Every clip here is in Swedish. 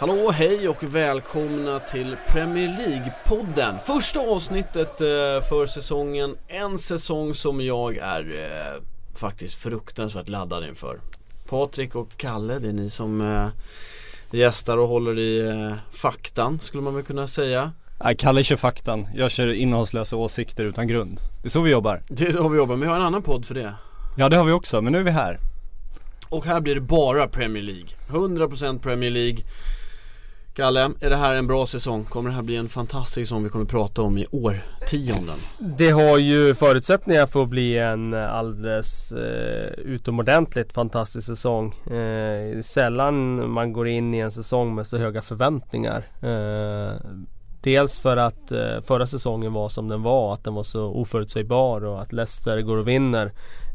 Hallå, hej och välkomna till Premier League-podden. Första avsnittet eh, för säsongen. En säsong som jag är eh, faktiskt fruktansvärt laddad inför. Patrik och Kalle, det är ni som eh, gästar och håller i faktan skulle man väl kunna säga. Nej, Kalle kör faktan. Jag kör innehållslösa åsikter utan grund. Det är så vi jobbar. Det är så vi jobbar, men vi har en annan podd för det. Ja, det har vi också, men nu är vi här. Och här blir det bara Premier League. 100% Premier League. Kalle, är det här en bra säsong? Kommer det här bli en fantastisk säsong vi kommer prata om i årtionden? Det har ju förutsättningar för att bli en alldeles eh, utomordentligt fantastisk säsong. Eh, sällan man går in i en säsong med så höga förväntningar. Eh, dels för att eh, förra säsongen var som den var, att den var så oförutsägbar och att Leicester går och vinner.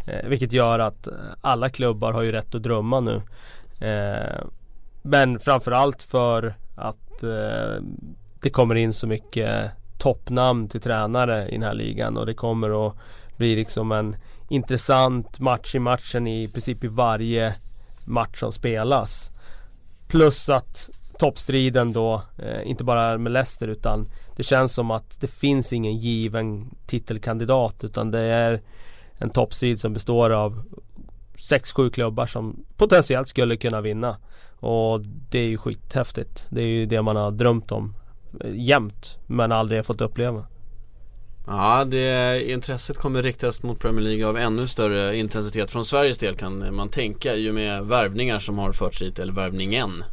Eh, vilket gör att alla klubbar har ju rätt att drömma nu. Eh, men framförallt för att eh, det kommer in så mycket toppnamn till tränare i den här ligan och det kommer att bli liksom en intressant match i matchen i princip i varje match som spelas. Plus att toppstriden då, eh, inte bara med Leicester utan det känns som att det finns ingen given titelkandidat utan det är en toppstrid som består av 6-7 klubbar som potentiellt skulle kunna vinna. Och det är ju skithäftigt. Det är ju det man har drömt om eh, jämt men aldrig fått uppleva. Ja, det, intresset kommer riktas mot Premier League av ännu större intensitet från Sveriges del kan man tänka i och med värvningar som har förts hit, eller värvningen.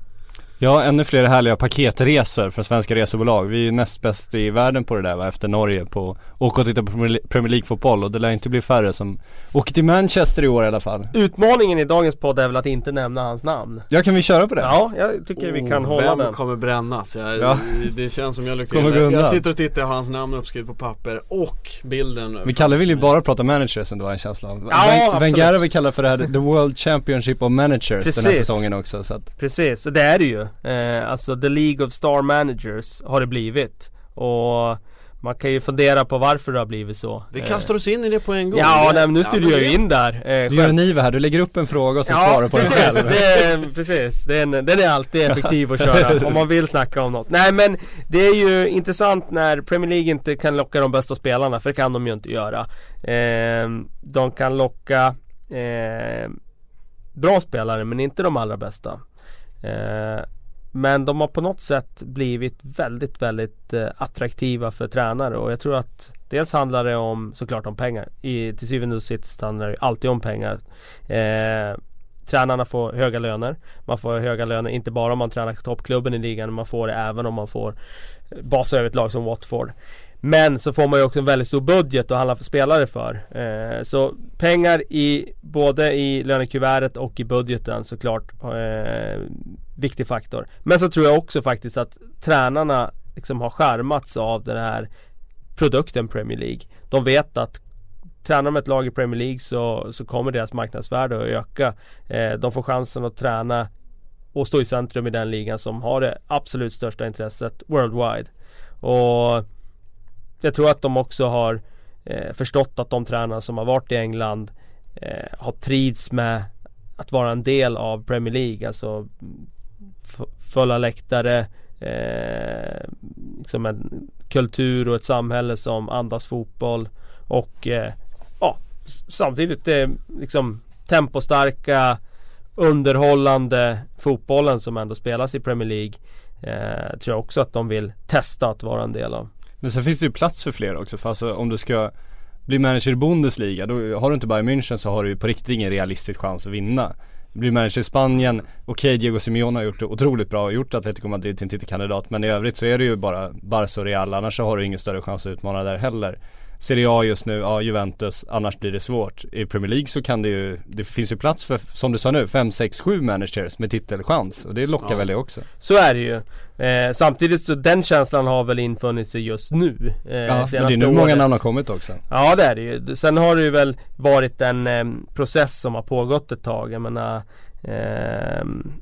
Ja, ännu fler härliga paketresor från svenska resebolag. Vi är ju näst bäst i världen på det där va, efter Norge på åka och titta på Premier League-fotboll och det lär inte bli färre som åker till Manchester i år i alla fall. Utmaningen i dagens podd är väl att inte nämna hans namn. Ja, kan vi köra på det? Ja, jag tycker vi kan Oh, hålla Vem den. kommer brännas? Jag, Ja. Det känns som jag gå jag, sitter och tittar, jag har hans namn uppskrivet på papper och bilden Men Kalle vill ju bara prata managers ändå har jag en känsla av. Ja. Wenger har vi kallat för det här The World Championship of Managers den här Precis. säsongen också så att Precis, och det är det ju. Eh, alltså the League of Star Managers har det blivit. Och man kan ju fundera på varför det har blivit så. Vi Eh, kastar oss in i det på en gång Ja, Det- nej, men nu ja, styr men jag ju in där. Eh, Du gör en Nive här, du lägger upp en fråga och så ja, svarar på den precis, själv. Det är, precis, den, den är alltid effektiv att köra om man vill snacka om något. Nej men det är ju intressant när Premier League inte kan locka de bästa spelarna, för det kan de ju inte göra. Eh, de kan locka eh, bra spelare men inte de allra bästa. Men de har på något sätt blivit väldigt, väldigt eh, attraktiva för tränare och jag tror att Dels handlar det om såklart om pengar. I, till syvende och sist handlar det alltid om pengar. Eh, tränarna får höga löner. Man får höga löner inte bara om man tränar toppklubben i ligan. Man får det även om man får basa över ett lag som Watford. Men så får man ju också en väldigt stor budget att handla för spelare för. Eh, så pengar i både i lönekuvertet och i budgeten såklart. Eh, viktig faktor. Men så tror jag också faktiskt att tränarna liksom har skärmats av den här produkten Premier League. De vet att Tränar de ett lag i Premier League så, så kommer deras marknadsvärde att öka. Eh, de får chansen att träna och stå i centrum i den ligan som har det absolut största intresset worldwide. Och jag tror att de också har eh, förstått att de tränare som har varit i England eh, har trivts med att vara en del av Premier League. Alltså fulla läktare, eh, liksom en kultur och ett samhälle som andas fotboll och eh, ja, samtidigt det liksom tempostarka underhållande fotbollen som ändå spelas i Premier League eh, tror jag också att de vill testa att vara en del av. Men sen finns det ju plats för fler också för alltså om du ska bli manager i Bundesliga då har du inte Bayern München så har du ju på riktigt ingen realistisk chans att vinna. Blir manager i Spanien, okej Diego Simeone har gjort det otroligt bra och gjort Atletico Madrid till en titelkandidat men i övrigt så är det ju bara Barca och Real annars så har du ingen större chans att utmana där heller. Serie A just nu, ja Juventus, annars blir det svårt. I Premier League så kan det ju, det finns ju plats för, som du sa nu, 5, 6, 7 managers med titelchans och det lockar Ja. väl det också. Så är det ju. Eh, samtidigt så den känslan har väl infunnit sig just nu. Eh, Ja, men det är nu många namn har kommit också. Ja det är det ju. Sen har det ju väl varit en eh, process som har pågått ett tag. Jag menar ehm,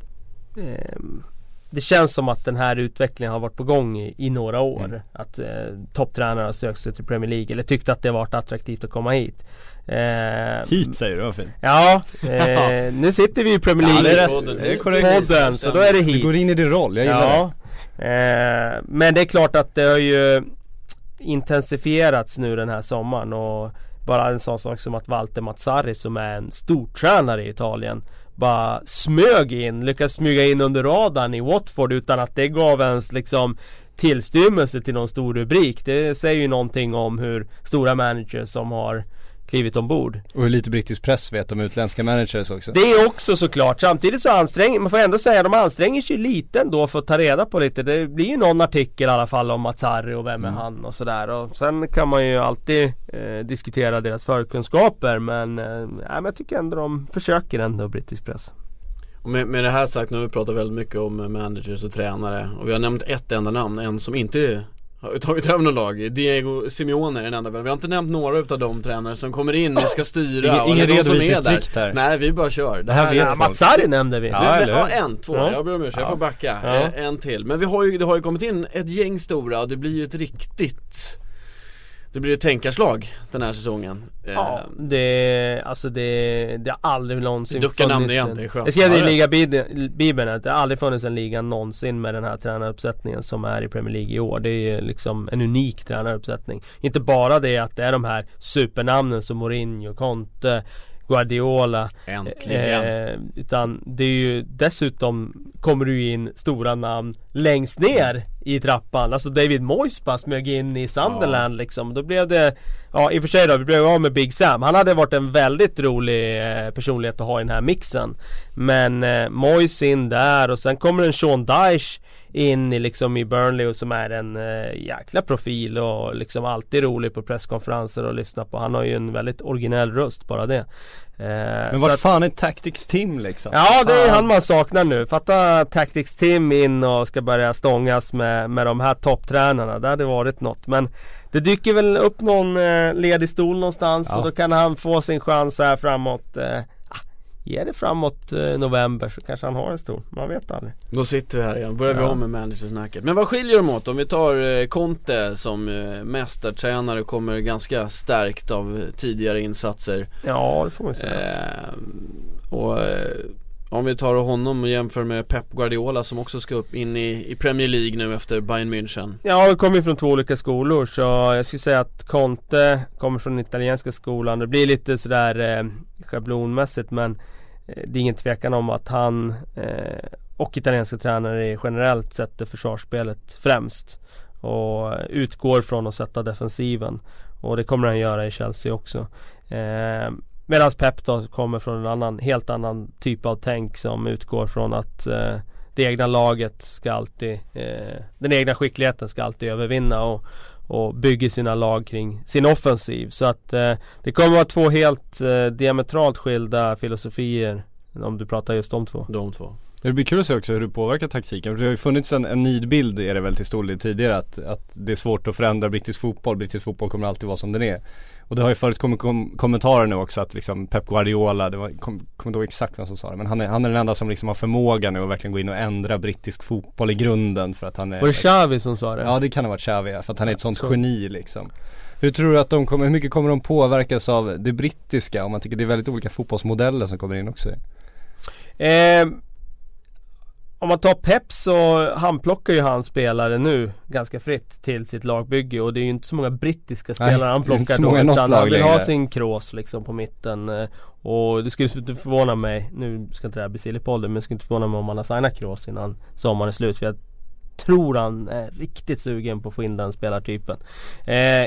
Det känns som att den här utvecklingen har varit på gång i, i några år. Mm. Att eh, topptränare har sökt sig till Premier League eller tyckt att det har varit attraktivt att komma hit. Eh, Hit säger du, vad fint. Ja, eh, nu sitter vi i Premier Ja, det är League. Det är korrekt. podden så då är det hit. Du går in i din roll, jag gillar Ja, eh, men det är klart att det har ju intensifierats nu den här sommaren och bara en sån sak som att Walter Mazzarri som är en stortränare i Italien bara smög in, lyckades smyga in under radarn i Watford utan att det gav ens liksom tillstymmelse till någon stor rubrik. Det säger ju någonting om hur stora managers som har klivit ombord. Och hur lite brittisk press vet om utländska managers också. Det är också såklart, samtidigt så anstränger man får ändå säga de anstränger sig lite ändå för att ta reda på lite. Det blir ju någon artikel i alla fall om Mazzarri och vem är han och sådär. Och sen kan man ju alltid eh, diskutera deras förkunskaper men, eh, men jag tycker ändå de försöker ändå brittisk press. Med, med det här sagt, nu har vi pratat väldigt mycket om managers och tränare. Och vi har nämnt ett enda namn, en som inte har tagit över något lag. Diego Simeone är den enda, vi har inte nämnt några utav de tränare som kommer in och ska styra Ingen- ingen redovisningsplikt där. här. Nej vi bara kör. Det här vet är- ja, folk. Mazzarri nämnde vi Ja, Du, ja, en, två, Ja. jag ber om ursäkt, jag Ja. får backa. Ja. Eh, En till. Men vi har ju, det har ju kommit in ett gäng stora och det blir ju ett riktigt Det blir ett tänkarslag den här säsongen. Eh, Ja, det, alltså det, det har aldrig någonsin Ducka namn funnits igen, en- det är skönt. Jag skrev i ligabibeln att det har aldrig funnits en liga någonsin med den här tränaruppsättningen som är i Premier League i år. Det är liksom en unik tränaruppsättning. Inte bara det att det är de här supernamnen som Mourinho, Conte, Guardiola Äntligen. eh, Utan det är ju dessutom kommer du in stora namn längst ner i trappan. Alltså David Moyes bara smög in i Sunderland liksom. Då blev det Ja i och för sig då, vi blev av med Big Sam Han hade varit en väldigt rolig eh, personlighet att ha i den här mixen Men eh, Moyes in där och sen kommer en Sean Dyche in i liksom i Burnley och som är en eh, jäkla profil och liksom alltid rolig på presskonferenser och lyssna på. Han har ju en väldigt originell röst bara det. Eh, Men vart att- fan är Tactics Tim liksom? Ja det är han man saknar nu. Fatta Tactics Team in och ska börja stångas med, med de här topptränarna. Det hade varit något. Men det dyker väl upp någon eh, ledig stol någonstans Ja. och då kan han få sin chans här framåt. Eh, ah, Ge det framåt eh, november så kanske han har en stol. Man vet aldrig. Då sitter vi här igen, börjar vi Ja. om med managersnacket. Men vad skiljer de åt? Om vi tar eh, Conte som eh, mästartränare kommer ganska stärkt av tidigare insatser. Ja det får man säga. Och om vi tar honom och jämför med Pep Guardiola som också ska upp in i, i Premier League nu efter Bayern München. Ja, vi kommer ju från två olika skolor så jag skulle säga att Conte kommer från den italienska skolan. Det blir lite sådär eh, schablonmässigt men eh, det är ingen tvekan om att han eh, och italienska tränare generellt sätter försvarsspelet främst. Och utgår från att sätta defensiven. Och det kommer han göra i Chelsea också. Eh, Medan Pep då kommer från en annan, helt annan typ av tänk som utgår från att eh, det egna laget ska alltid, eh, den egna skickligheten ska alltid övervinna och, och bygger sina lag kring sin offensiv. Så att eh, det kommer vara två helt eh, diametralt skilda filosofier om du pratar just de två. De två. Det blir kul att se också hur du påverkar taktiken. För det har ju funnits en, en nidbild är det väl till stor del tidigare att, att det är svårt att förändra brittisk fotboll. Brittisk fotboll kommer alltid vara som den är. Och det har ju förekommit kom, kommentarer nu också att liksom Pep Guardiola, det var, kom, kommer inte ihåg exakt vem som sa det men han är, han är den enda som liksom har förmåga nu att verkligen gå in och ändra brittisk fotboll i grunden för att han är Var det Xavi som sa det? Ja det kan ha varit Xavi för att han är ett sånt Så. geni liksom Hur tror du att de kommer, hur mycket kommer de påverkas av det brittiska? Om man tycker det är väldigt olika fotbollsmodeller som kommer in också Eh, om man tar Pep så han plockar ju han spelare nu ganska fritt till sitt lagbygge och det är ju inte så många brittiska Nej, spelare han är inte plockar då utan han vill ha längre. sin Kroos liksom på mitten eh, Och det skulle inte förvåna mig, nu ska inte det här bli silly men det skulle inte förvåna mig om han har signat Kroos innan sommaren är slut för jag tror han är riktigt sugen på att få in den spelartypen eh,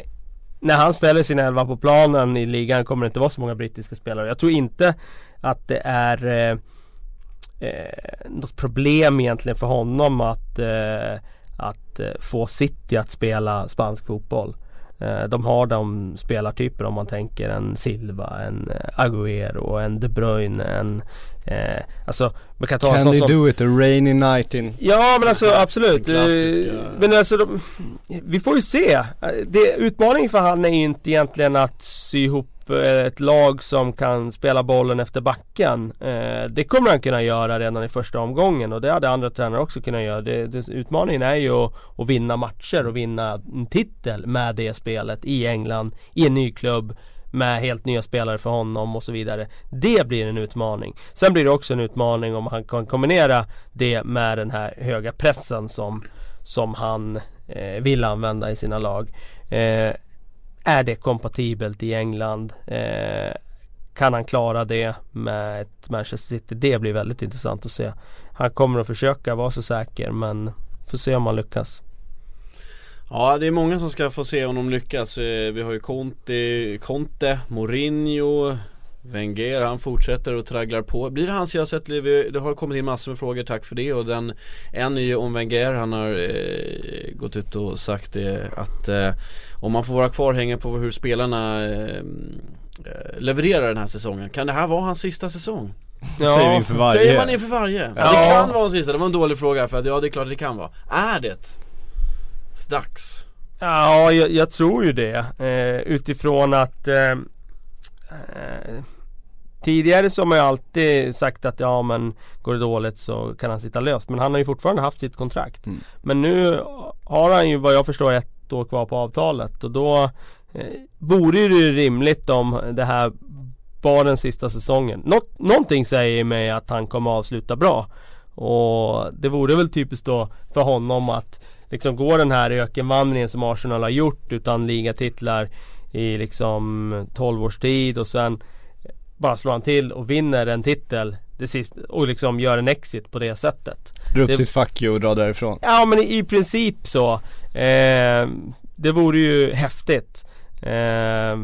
När han ställer sin elva på planen i ligan kommer det inte vara så många brittiska spelare Jag tror inte att det är eh, eh, något problem egentligen för honom att, eh, att eh, få City att spela spansk fotboll. Eh, de har de spelartyper om man tänker en Silva, en eh, Agüero, en De Bruyne, en eh, Alltså man kan ta Can en sån som do it a rainy night in Ja men alltså absolut. Klassiska- Men alltså de, vi får ju se. Det, utmaningen för han är ju inte egentligen att sy ihop Eh, ett lag som kan spela bollen efter backen. Eh, Det kommer han kunna göra redan i första omgången och det hade andra tränare också kunnat göra. Det, det, utmaningen är ju att, att vinna matcher och vinna en titel med det spelet i England, i en ny klubb med helt nya spelare för honom och så vidare. Det blir en utmaning. Sen blir det också en utmaning om han kan kombinera det med den här höga pressen som, som han eh, vill använda i sina lag. Eh, är det kompatibelt i England? Eh, kan han klara det med ett Manchester City? Det blir väldigt intressant att se. Han kommer att försöka vara så säker men får se om han lyckas. Ja det är många som ska få se om de lyckas. Eh, vi har ju Conte, Conte Mourinho Wenger, han fortsätter och tragglar på. Blir det hans jag sett, det har kommit in massor med frågor, tack för det. Och den, en är ju om Wenger, han har eh, gått ut och sagt eh, att eh, om man får vara kvar hänger på hur spelarna eh, eh, levererar den här säsongen. Kan det här vara hans sista säsong? säger vi inför varje. Säger man inför varje? Ja. Ja. Det kan vara hans sista, det var en dålig fråga för att ja det är klart det kan vara. Är det? Dags? Ja, jag, jag tror ju det. Eh, utifrån att eh, eh, Tidigare så har man ju alltid sagt att ja men går det dåligt så kan han sitta löst. Men han har ju fortfarande haft sitt kontrakt. Mm. Men nu har han ju vad jag förstår ett år kvar på avtalet och då eh, vore det ju rimligt om det här var den sista säsongen. Nå någonting säger mig att han kommer avsluta bra. Och det vore väl typiskt då för honom att liksom gå den här ökenvandringen som Arsenal har gjort utan ligatitlar i liksom 12 års tid och sen bara slår han till och vinner en titel det sista, och liksom gör en exit på det sättet. Dra upp Det- sitt you och dra därifrån Ja men i, i princip så. Eh, det vore ju häftigt. Eh,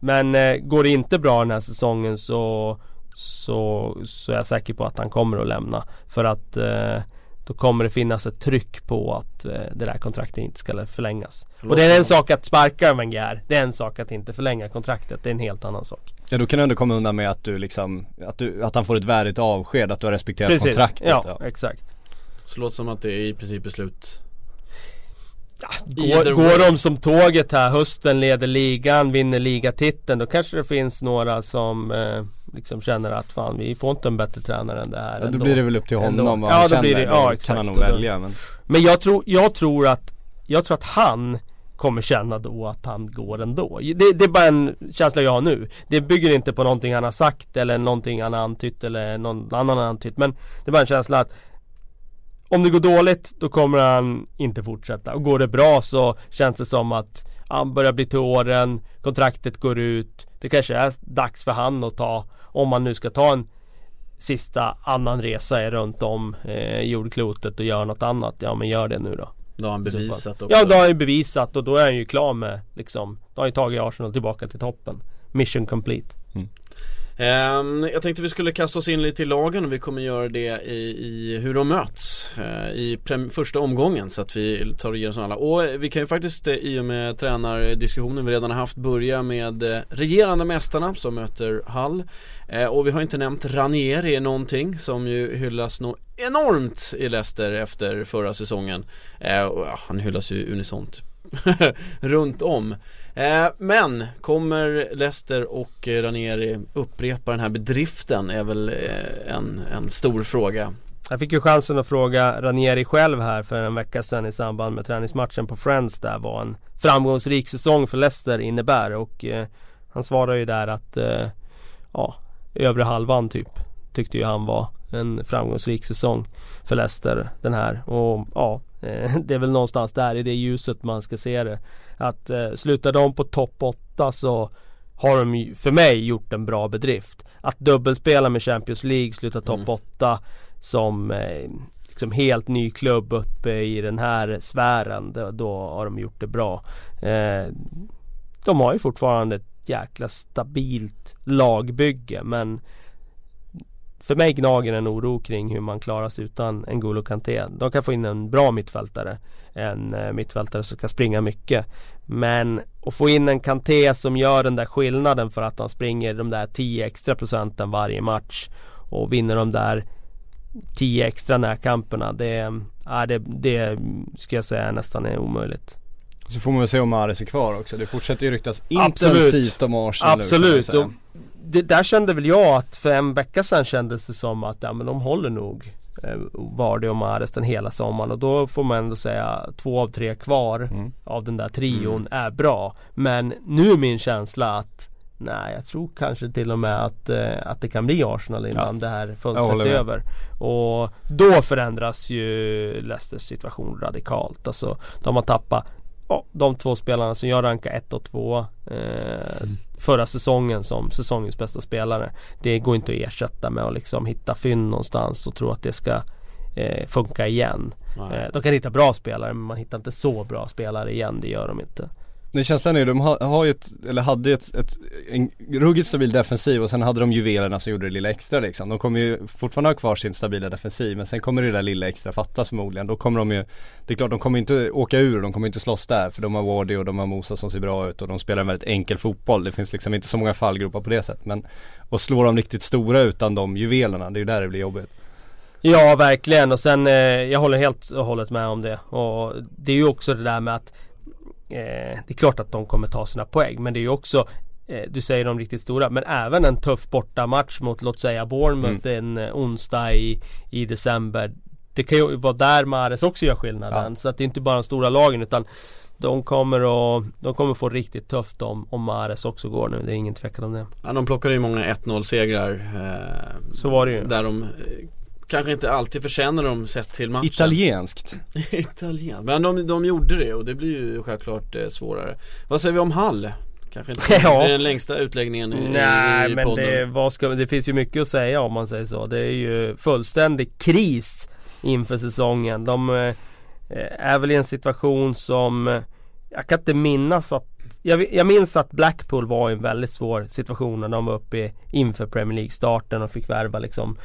men eh, går det inte bra den här säsongen så, så, så är jag säker på att han kommer att lämna. För att eh, då kommer det finnas ett tryck på att eh, det där kontraktet inte ska förlängas. Och det är en sak att sparka en Wenger. Det är en sak att inte förlänga kontraktet. Det är en helt annan sak. Ja då kan du ändå komma undan med att du liksom, att, du, att han får ett värdigt avsked, att du har respekterat kontraktet Ja, exakt. Så låter som att det är i princip beslut Går, Either way. går de som tåget här hösten, leder ligan, vinner ligatiteln Då kanske det finns några som eh, liksom känner att fan vi får inte en bättre tränare än det här Ja, då ändå. blir det väl upp till Ändå. honom vad Ja, han då känner, blir det- ja, exakt. kan han nog välja men Men jag tror, jag tror att Jag tror att han kommer känna då att han går ändå. Det, det är bara en känsla jag har nu. Det bygger inte på någonting han har sagt eller någonting han har antytt eller någon annan har antytt. Men det är bara en känsla att om det går dåligt då kommer han inte fortsätta. Och går det bra så känns det som att han börjar bli till åren, kontraktet går ut. Det kanske är dags för han att ta, om man nu ska ta en sista annan resa runt om eh, jordklotet och göra något annat. Ja men gör det nu då. Då har han bevisat också Ja, då har han ju bevisat och då är han ju klar med liksom Då har han ju tagit Arsenal tillbaka till toppen Mission complete Ehm, Ehm, jag tänkte vi skulle kasta oss in lite i lagen och vi kommer göra det i, i hur de möts eh, i prem- första omgången så att vi tar och ger oss alla. Och eh, vi kan ju faktiskt eh, i och med tränardiskussionen vi redan har haft börja med regerande mästarna som möter Hall. Och vi har inte nämnt Ranieri någonting som ju hyllas nog enormt i Leicester efter förra säsongen. Och ja, han hyllas ju unisont runt om. Eh, men kommer Leicester och eh, Ranieri upprepa den här bedriften är väl eh, en, en stor fråga. Jag fick ju chansen att fråga Ranieri själv här för en vecka sedan i samband med träningsmatchen på Friends där vad en framgångsrik säsong för Leicester innebär och eh, Han svarade ju där att eh, Ja Övre halvan typ Tyckte ju han var en framgångsrik säsong För Leicester den här och ja Det är väl någonstans där i det ljuset man ska se det Att eh, slutar de på topp 8 så har de för mig gjort en bra bedrift. Att dubbelspela med Champions League, sluta topp Mm. 8 som eh, liksom helt ny klubb uppe i den här sfären. Då, då har de gjort det bra. Eh, de har ju fortfarande ett jäkla stabilt lagbygge men för mig gnager en oro kring hur man klarar sig utan en N'Golo Kanté. De kan få in en bra mittfältare. En eh, mittfältare som kan springa mycket. Men att få in en Kanté som gör den där skillnaden för att han springer de där 10 extra procenten varje match. Och vinner de där 10 extra närkamperna. Det, ja, det, det ska jag säga nästan är omöjligt. Så får man väl se om Mahrez är kvar också. Det fortsätter ju ryktas intensivt om Arsenal Absolut. Det, där kände väl jag att för en vecka sedan kändes det som att ja, men de håller nog eh, Vardy och Mahrez den hela sommaren och då får man ändå säga två av tre kvar mm. av den där trion mm. är bra. Men nu är min känsla att Nej, jag tror kanske till och med att, eh, att det kan bli Arsenal innan ja. det här fönstret är över. Och då förändras ju Leicesters situation radikalt. Alltså, de har tappat ja, de två spelarna som jag rankar 1 och 2 eh, mm. Förra säsongen som säsongens bästa spelare. Det går inte att ersätta med att liksom hitta fynd någonstans och tro att det ska eh, funka igen. Eh, De kan hitta bra spelare men man hittar inte så bra spelare igen, det gör de inte men känslan är ju, de har, har ju ett, eller hade ju ett, ett, en ruggigt stabil defensiv och sen hade de juvelerna som gjorde det lilla extra liksom. De kommer ju fortfarande ha kvar sin stabila defensiv men sen kommer det där lilla extra fattas förmodligen. Då kommer de ju, det är klart de kommer inte åka ur, och de kommer inte slåss där för de har Wardy och de har Mosa som ser bra ut och de spelar en väldigt enkel fotboll. Det finns liksom inte så många fallgropar på det sättet men och slår de riktigt stora utan de juvelerna, det är ju där det blir jobbigt. Ja verkligen och sen eh, jag håller helt och hållet med om det och det är ju också det där med att det är klart att de kommer ta sina poäng men det är ju också eh, du säger de riktigt stora men även en tuff bortamatch mot låt säga Bournemouth mm. en eh, onsdag i, i december Det kan ju vara där Mares också gör skillnaden ja. så att det är inte bara de stora lagen utan de kommer att, de kommer få riktigt tufft om, om Mares också går nu, det är ingen tvekan om det. Ja, de plockade ju många 1-0 segrar. Eh, så var det ju. Där de kanske inte alltid förtjänar dem sett till matchen. Italienskt. Italienskt, men de, de gjorde det och det blir ju självklart eh, svårare. Vad säger vi om Hall? Kanske inte ja. den längsta utläggningen i, Nej i men det, vad ska, det finns ju mycket att säga om man säger så. Det är ju fullständig kris inför säsongen. De eh, är väl i en situation som eh, Jag kan inte minnas att jag, jag minns att Blackpool var i en väldigt svår situation när de var uppe inför Premier League starten och fick värva liksom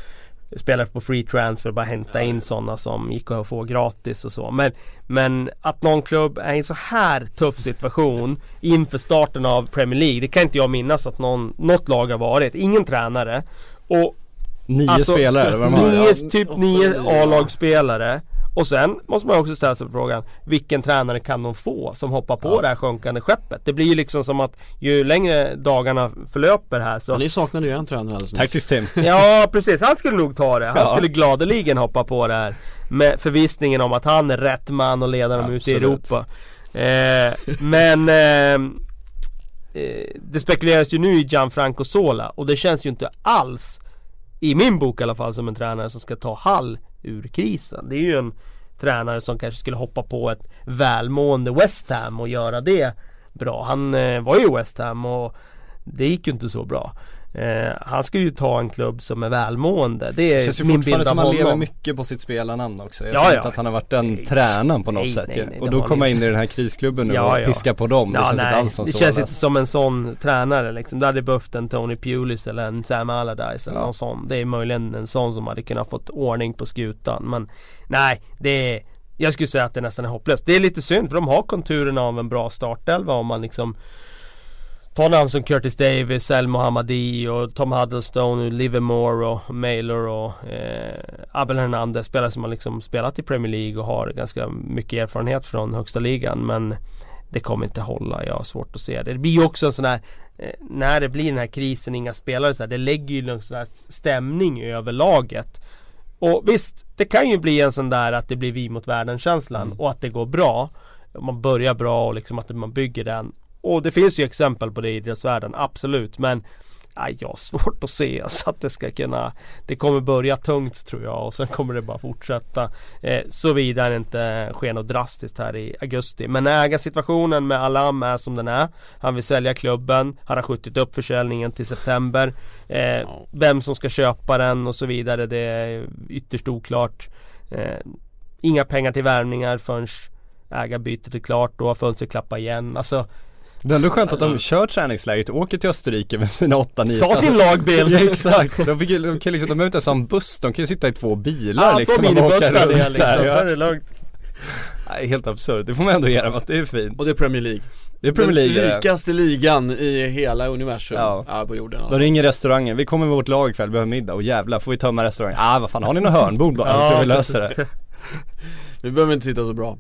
spelare på free transfer, bara hämta in sådana som gick att få gratis och så. Men, men att någon klubb är i en så här tuff situation inför starten av Premier League, det kan inte jag minnas att någon, något lag har varit. Ingen tränare. Och Nio alltså, spelare eller vad de har? Nio, typ nio A-lagsspelare och sen måste man också ställa sig frågan Vilken tränare kan de få som hoppar på ja. det här sjunkande skeppet? Det blir ju liksom som att ju längre dagarna förlöper här så ja, Ni saknade ju en tränare alldeles Taktiskt team Ja precis, han skulle nog ta det. Han ja. skulle gladeligen hoppa på det här Med förvissningen om att han är rätt man att leda dem ut i Europa eh, Men eh, eh, Det spekuleras ju nu i Gianfranco Sola och det känns ju inte alls i min bok i alla fall som en tränare som ska ta Hall ur krisen. Det är ju en tränare som kanske skulle hoppa på ett välmående West Ham och göra det bra. Han eh, var ju West Ham och det gick ju inte så bra. Eh, han ska ju ta en klubb som är välmående. Det är det känns ju min bild av honom. han lever mycket på sitt spelarnamn också. Jag ja, tror inte att han har varit den nej, tränaren på något nej, sätt nej, nej, Och då komma in i den här krisklubben nu ja, och piska på dem. Det ja, känns inte alls som Det så känns inte som en sån tränare liksom. Det hade behövt en Tony Pulis eller en Sam Allardyce eller ja. någon sån. Det är möjligen en sån som hade kunnat fått ordning på skutan. Men nej, det är jag skulle säga att det nästan är hopplöst. Det är lite synd för de har konturerna av en bra startelva om man liksom Ta namn som Curtis Davis, El Mohammadi och Tom Huddlestone, Livermore och Maylor och eh, Abel Hernandez Spelare som har liksom spelat i Premier League och har ganska mycket erfarenhet från högsta ligan men det kommer inte hålla, jag har svårt att se det. Det blir ju också en sån här eh, När det blir den här krisen, inga spelare så här, det lägger ju någon sån här stämning över laget. Och visst, det kan ju bli en sån där att det blir vi mot världen känslan mm. och att det går bra. Man börjar bra och liksom att man bygger den och det finns ju exempel på det i idrottsvärlden, absolut. Men nej, jag har svårt att se alltså att det ska kunna Det kommer börja tungt tror jag och sen kommer det bara fortsätta eh, Såvida det inte sker något drastiskt här i augusti. Men ägarsituationen med Alam är som den är. Han vill sälja klubben Han har skjutit upp försäljningen till september eh, Vem som ska köpa den och så vidare det är ytterst oklart. Eh, Inga pengar till värvningar förrän ägarbytet är klart Då har fönstret klappat igen. Alltså Det är ändå skönt att de kör träningsläget, åker till Österrike med sina 8-9 Ta sin lagbil! Ja exakt, de, fick, de kan liksom, de behöver inte ens ha en buss, de kan ju sitta i två bilar Ja, liksom två och minibussar. det liksom, där, så ja. är det lugnt. Nej, Helt absurt, det får man ändå ge dem att det är fint. Och det är Premier League. Det är Premier League Den rikaste ligan i hela universum, Ja. ja, på jorden De alltså. ringer restaurangen, vi kommer med vårt lag ikväll, vi behöver middag. Och jävlar får vi tömma restaurangen? Ah vad fan, har ni några hörnbord bara? Tror vi löser det. Vi behöver inte sitta så bra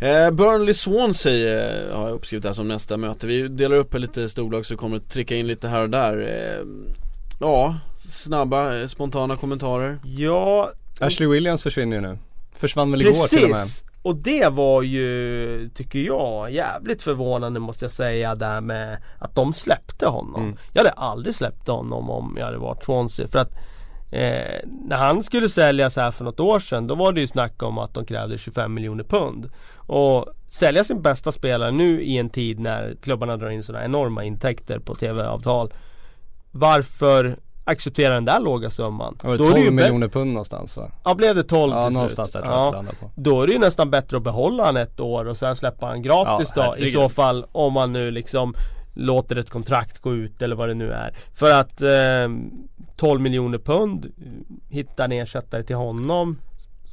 eh, Burnley Swansea eh, har jag uppskrivit här som nästa möte Vi delar upp lite storlag så vi kommer att trycka in lite här och där eh, Ja, snabba, eh, spontana kommentarer Ja, Ashley Williams försvinner ju nu Försvann väl igår till och med precis! Och det var ju, tycker jag, jävligt förvånande måste jag säga där med att de släppte honom. Mm. Jag hade aldrig släppt honom om jag hade varit Swansea för att eh, när han skulle säljas här för något år sedan då var det ju snack om att de krävde 25 miljoner pund. Och sälja sin bästa spelare nu i en tid när klubbarna drar in sådana enorma intäkter på TV-avtal. Varför acceptera den där låga summan? Det var Då är det 12 ju miljoner pund någonstans va? Ja blev det 12 Ja till någonstans där slut? jag Ja. det på Då är det ju nästan bättre att behålla han ett år och sen släppa han gratis Ja, då i så fall om man nu liksom låter ett kontrakt gå ut eller vad det nu är. För att eh, 12 miljoner pund, hitta en ersättare till honom.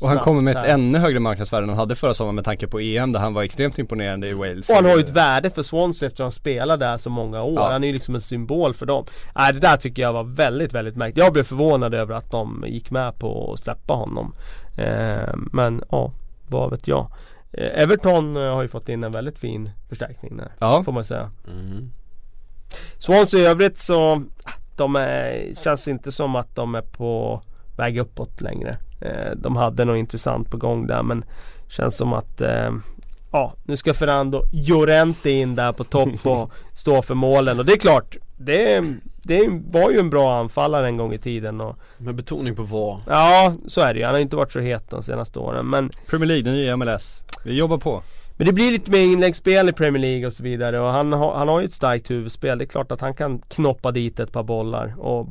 Och han kommer med ett ännu högre marknadsvärde än han hade förra sommaren med tanke på EM där han var extremt imponerande i Wales Och han har ju ett värde för Swansea eftersom han spelar där så många år. Ja. Han är ju liksom en symbol för dem. Nej det där tycker jag var väldigt, väldigt märkligt. Jag blev förvånad över att de gick med på att släppa honom. Eh, men ja, vad vet jag. Eh, Everton eh, har ju fått in en väldigt fin förstärkning där. Ja, Får man säga. mm. Swansea i övrigt så De är, känns inte som att de är på väg uppåt längre. Eh, de hade något intressant på gång där men Känns som att eh, Ja, nu ska Ferrando Llorente in där på topp och stå för målen och det är klart Det, det var ju en bra anfallare en gång i tiden och Med betoning på vad Ja, så är det ju. Han har inte varit så het de senaste åren men Premier League, den nya MLS Vi jobbar på Men det blir lite mer inläggsspel i Premier League och så vidare och han, har- han har ju ett starkt huvudspel. Det är klart att han kan knoppa dit ett par bollar och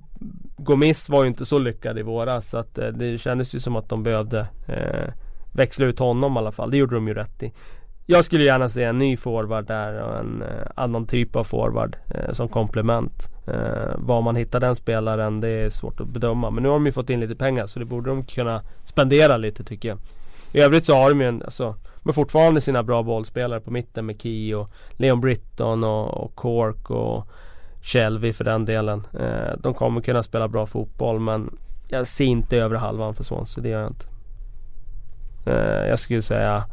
Gomis var ju inte så lyckad i våras så att eh, det kändes ju som att de behövde eh, växla ut honom i alla fall. Det gjorde de ju rätt i. Jag skulle gärna se en ny forward där och en eh, annan typ av forward eh, som komplement. Eh, var man hittar den spelaren det är svårt att bedöma. Men nu har de ju fått in lite pengar så det borde de kunna spendera lite tycker jag. I övrigt så har de ju en, alltså, men fortfarande sina bra bollspelare på mitten med Key och Leon Britton och, och Cork och Shelby för den delen. Eh, de kommer kunna spela bra fotboll men jag ser inte över halvan för Swansea, det gör jag inte. Eh, jag skulle säga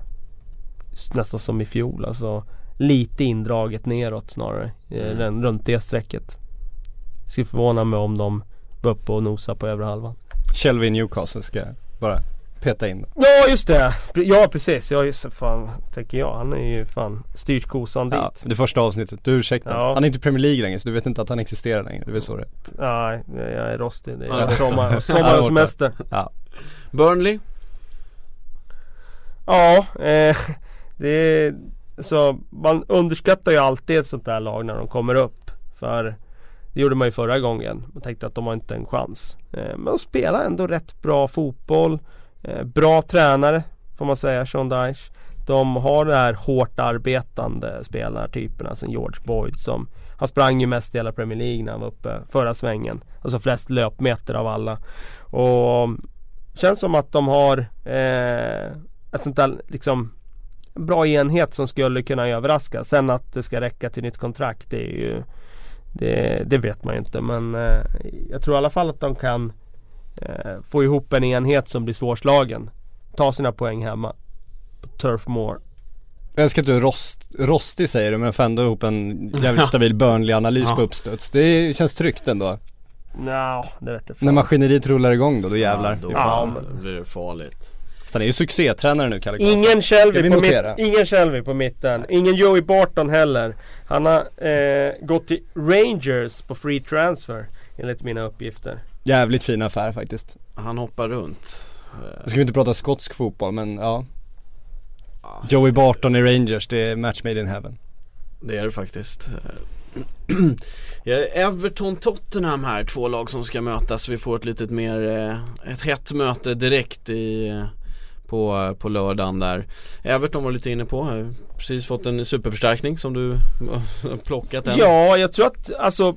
nästan som i fjol alltså lite indraget neråt snarare. Mm. Runt det strecket. Skulle förvåna mig om de var uppe och nosar på övre halvan. Shelby Newcastle ska jag bara peta in Ja just det! Ja precis, ja just det, fan tänker jag. Han är ju fan styrt kosan Ja, dit. det första avsnittet, du ursäkta. Ja. Han är inte i Premier League längre så du vet inte att han existerar längre, det är väl så det. Nej, jag är rostig. Det Ja, är sommar, sommar och semester. Ja, Burnley Ja, eh, det är, så man underskattar ju alltid ett sånt där lag när de kommer upp. För det gjorde man ju förra gången. Man tänkte att de har inte en chans. Eh, men de spelar ändå rätt bra fotboll. Eh, bra tränare får man säga, Sean Dyche. De har de här hårt arbetande spelartyperna som George Boyd som Han sprang ju mest i hela Premier League när han var uppe förra svängen. Alltså flest löpmeter av alla. Och mm, Känns som att de har eh, ett sånt där liksom bra enhet som skulle kunna överraska. Sen att det ska räcka till nytt kontrakt det är ju Det, det vet man ju inte men eh, jag tror i alla fall att de kan eh, få ihop en enhet som blir svårslagen. Ta sina poäng hemma. På Turf Moor. Jag älskar att du är rost, rostig säger du men får ändå ihop en jävligt stabil Burnley-analys Ja. på uppstuds. Det känns tryggt ändå. Nja, det vet jag fan. När maskineriet rullar igång då, då jävlar. Ja, då Ja, men- blir det farligt Så han är ju succétränare nu Kalle. Ingen Shelby, på mitt, ingen Shelby på mitten. Ingen Joey Barton heller. Han har eh, gått till Rangers på free transfer. Enligt mina uppgifter. Jävligt fin affär faktiskt. Han hoppar runt Nu ska vi inte prata skotsk fotboll men ja. Joey Barton i Rangers, det är match made in heaven. Det är det faktiskt Everton-Tottenham här, två lag som ska mötas Vi får ett litet mer, eh, ett hett möte direkt i på, på lördagen där. Everton var lite inne på, har precis fått en superförstärkning som du har plockat än. Ja, jag tror att alltså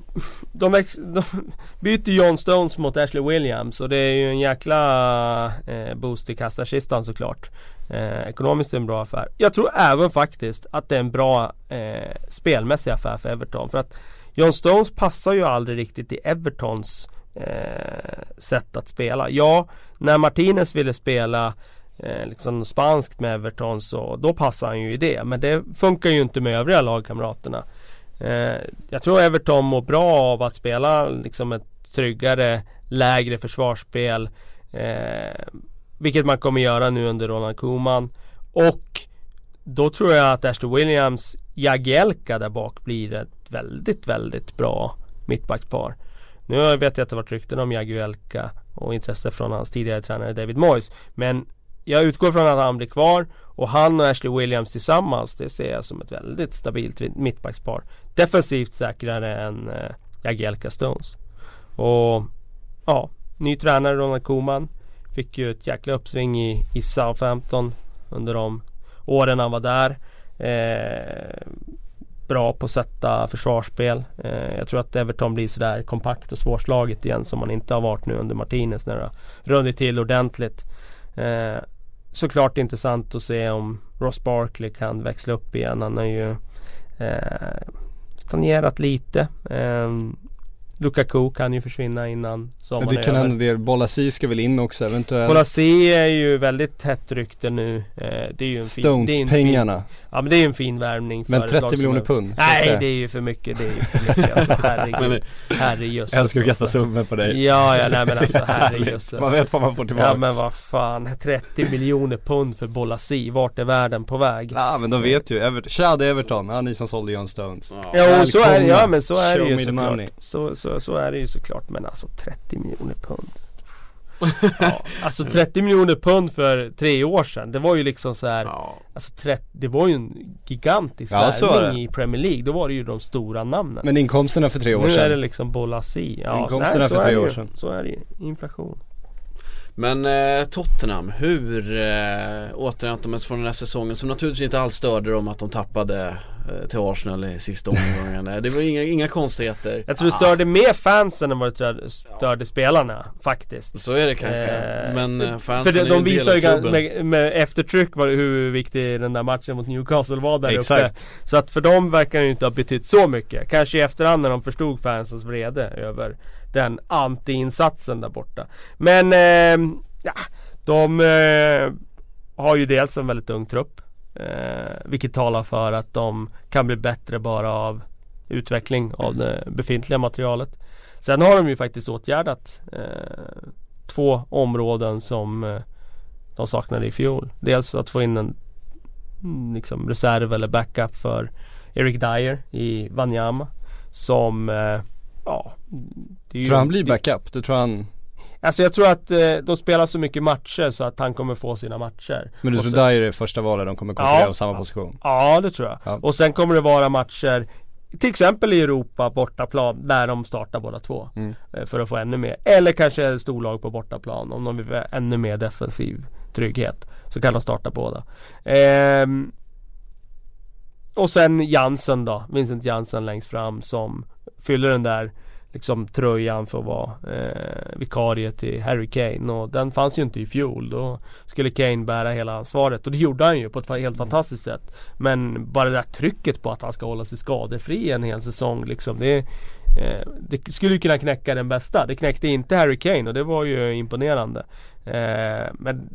de, ex, de byter John Stones mot Ashley Williams och det är ju en jäkla eh, boost i kassakistan såklart. Eh, ekonomiskt är det en bra affär. Jag tror även faktiskt att det är en bra eh, spelmässig affär för Everton. För att John Stones passar ju aldrig riktigt i Evertons eh, sätt att spela. Ja, när Martinez ville spela eh, liksom spanskt med Everton så då passar han ju i det. Men det funkar ju inte med övriga lagkamraterna. Eh, jag tror Everton mår bra av att spela liksom ett tryggare, lägre försvarsspel. Eh, vilket man kommer göra nu under Ronald Koeman. Och då tror jag att Ashley Williams, Jagielka där bak blir ett väldigt, väldigt bra mittbackspar. Nu vet jag att det varit rykten om Jagielka och intresse från hans tidigare tränare David Moyes. Men jag utgår från att han blir kvar och han och Ashley Williams tillsammans det ser jag som ett väldigt stabilt mittbackspar. Defensivt säkrare än eh, Jagielka Stones. Och ja, ny tränare Ronald Koeman. Fick ju ett jäkla uppsving i, i Southampton under de åren han var där. Eh, bra på att sätta försvarsspel. Eh, jag tror att Everton blir sådär kompakt och svårslaget igen som man inte har varit nu under Martinez när det har runnit till ordentligt. Eh, såklart intressant att se om Ross Barkley kan växla upp igen. Han har ju eh, tangerat lite. Eh, Lukaku kan ju försvinna innan sommaren Men det kan hända. Det, Bolasi ska väl in också eventuellt. Bolasi är ju väldigt hett rykte nu. Eh, Det är ju en fin Stones-pengarna. Ja men det är ju en fin värvning Men 30 miljoner pund? Nej det? är ju för mycket, det är ju för mycket. Alltså herregud. Herrejösses Jag älskar att kasta summor på dig. Ja ja nej men alltså herrejösses. Man vet vad man får tillbaka Ja men vad fan. 30 miljoner pund för Bolasi, vart är världen på väg? Ja men de vet ju, Everton, är Everton, ja ni som sålde John Stones. Ja, ja så är det, ja men så är det ju såklart. så, så, så är det ju såklart men alltså 30 miljoner pund. Ja, Alltså 30 miljoner pund för tre år sedan Det var ju liksom så här, ja. Alltså 30, det var ju en gigantisk ja, värvning i Premier League Då var det ju de stora namnen. Men inkomsterna för tre år sedan Nu är det liksom Bolasi ja, Inkomsterna så, nej, så för tre år sedan. Så är det ju, inflation. Men eh, Tottenham, hur eh, återhämtar de sig från den här säsongen som naturligtvis inte alls störde dem att de tappade till Arsenal i sista omgången. det var inga, inga konstigheter. Jag tror det störde ah. mer fansen än vad det störde spelarna faktiskt. Så är det kanske. Eh, men eh, fansen För de, de visar ju med, med eftertryck var, hur viktig den där matchen mot Newcastle var där Exakt. uppe. Så att för dem verkar det inte ha betytt så mycket. Kanske i efterhand när de förstod fansens vrede över den anti-insatsen där borta. Men eh, ja, de eh, har ju dels en väldigt ung trupp. Eh, vilket talar för att de kan bli bättre bara av utveckling av det befintliga materialet. Sen har de ju faktiskt åtgärdat eh, två områden som eh, de saknade i fjol. Dels att få in en mm, liksom reserv eller backup för Eric Dyer i Wanyama. Som eh, ja, ju, Tror han blir backup? Du tror han Alltså jag tror att eh, de spelar så mycket matcher så att han kommer få sina matcher Men du tror Dyer är första valet, de kommer konkurrera ja, om samma position? Ja det tror jag. Ja. Och sen kommer det vara matcher till exempel i Europa bortaplan där de startar båda två. Mm. Eh, för att få ännu mer. Eller kanske storlag på bortaplan om de vill ha ännu mer defensiv trygghet. Så kan de starta båda. Ehm, och sen Jansen då, Vincent Jansen längst fram som fyller den där liksom tröjan för att vara eh, vikarie till Harry Kane och den fanns ju inte i fjol. Då skulle Kane bära hela ansvaret och det gjorde han ju på ett helt fantastiskt sätt. Men bara det där trycket på att han ska hålla sig skadefri en hel säsong liksom. Det, eh, det skulle ju kunna knäcka den bästa. Det knäckte inte Harry Kane och det var ju imponerande. Eh, men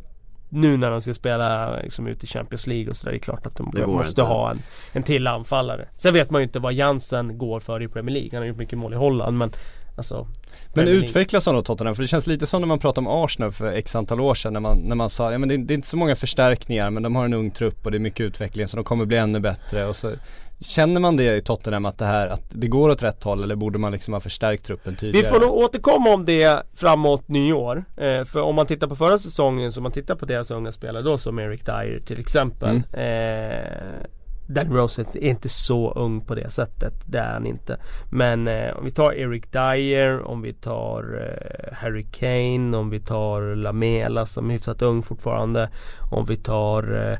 nu när de ska spela liksom, ut i Champions League och sådär, det är klart att de måste inte. ha en, en till anfallare. Sen vet man ju inte vad Jansen går för i Premier League. Han har gjort mycket mål i Holland men alltså men utvecklas de då Tottenham? För det känns lite som när man pratade om Arsenal för x antal år sedan när man, när man sa, ja men det, det är inte så många förstärkningar men de har en ung trupp och det är mycket utveckling så de kommer bli ännu bättre och så Känner man det i Tottenham att det här, att det går åt rätt håll eller borde man liksom ha förstärkt truppen tydligare? Vi får nog återkomma om det framåt nyår. Eh, för om man tittar på förra säsongen, så man tittar på deras unga spelare då som Eric Dyer till exempel. Mm. Eh, Dan Rose är inte så ung på det sättet, det är han inte. Men eh, om vi tar Eric Dyer, om vi tar eh, Harry Kane, om vi tar Lamela som är hyfsat ung fortfarande. Om vi tar eh,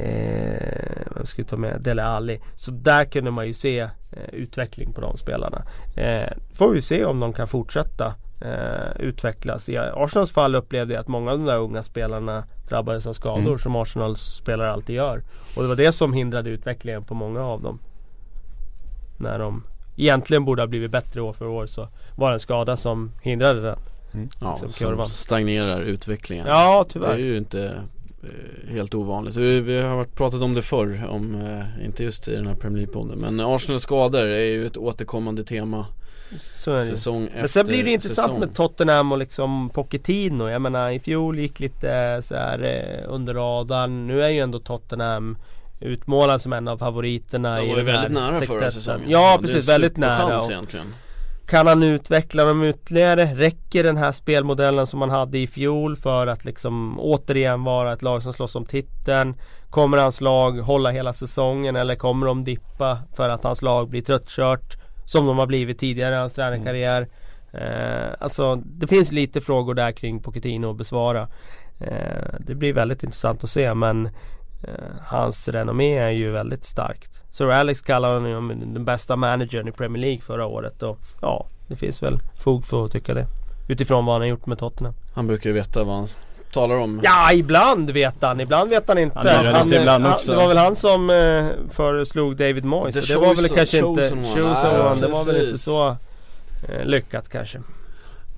Eh, vem ska vi ta med? Dele Alli. Så där kunde man ju se eh, utveckling på de spelarna. Eh, får vi se om de kan fortsätta eh, utvecklas. I Arsenals fall upplevde jag att många av de där unga spelarna drabbades av skador mm. som Arsenals spelare alltid gör. Och det var det som hindrade utvecklingen på många av dem. När de egentligen borde ha blivit bättre år för år så var det en skada som hindrade den. Mm. Ja, som, som stagnerar utvecklingen. Ja, tyvärr. Det är ju inte helt ovanligt. Vi, vi har pratat om det förr, om, eh, inte just i den här Premier League-podden. Men Arsenal skador är ju ett återkommande tema. Så är det. Säsong Men sen blir det intressant säsong. med Tottenham och liksom Pochettino. Jag menar i fjol gick lite så här eh, under radarn. Nu är ju ändå Tottenham utmålad som en av favoriterna De var ju väldigt nära förra säsongen. Ja, precis, väldigt nära. Och, egentligen. Kan han utveckla dem ytterligare? Räcker den här spelmodellen som man hade i fjol för att liksom återigen vara ett lag som slåss om titeln? Kommer hans lag hålla hela säsongen eller kommer de dippa för att hans lag blir tröttkört? Som de har blivit tidigare i hans tränarkarriär. Eh, alltså det finns lite frågor där kring Pochettino att besvara. Eh, det blir väldigt intressant att se men hans renommé är ju väldigt starkt. Sir Alex kallade honom den bästa managern i Premier League förra året och ja, det finns väl fog för att tycka det. Utifrån vad han har gjort med Tottenham. Han brukar ju veta vad han talar om. Ja, ibland vet han. Ibland vet han inte. Han, han, han ibland också. det var väl han som eh, föreslog David Moyes. Det var väl kanske inte... Chosen one. Det var väl inte så eh, lyckat kanske.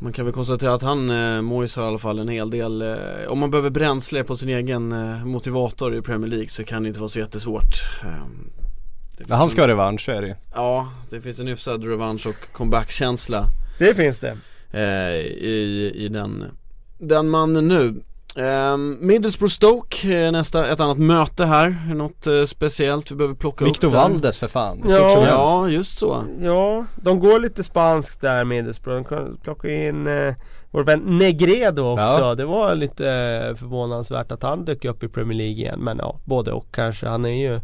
Man kan väl konstatera att han, eh, Moise har i alla fall en hel del eh, Om man behöver bränsle på sin egen eh, motivator i Premier League så kan det inte vara så jättesvårt. Eh, Han ska ha revansch, är det Ja, det finns en hyfsad revansch och comeback-känsla. Det finns det. Eh, i, I den, den mannen nu Um, Middlesbrough Stoke är nästa, ett annat möte här, något uh, speciellt vi behöver plocka Victor upp Victor Valdes för fan, ja, ja just så. Ja, de går lite spanskt där Middlesbrough, de plockar in uh, vår vän Negredo också, ja. det var lite uh, förvånansvärt att han dök upp i Premier League igen Men ja, både och kanske, han är ju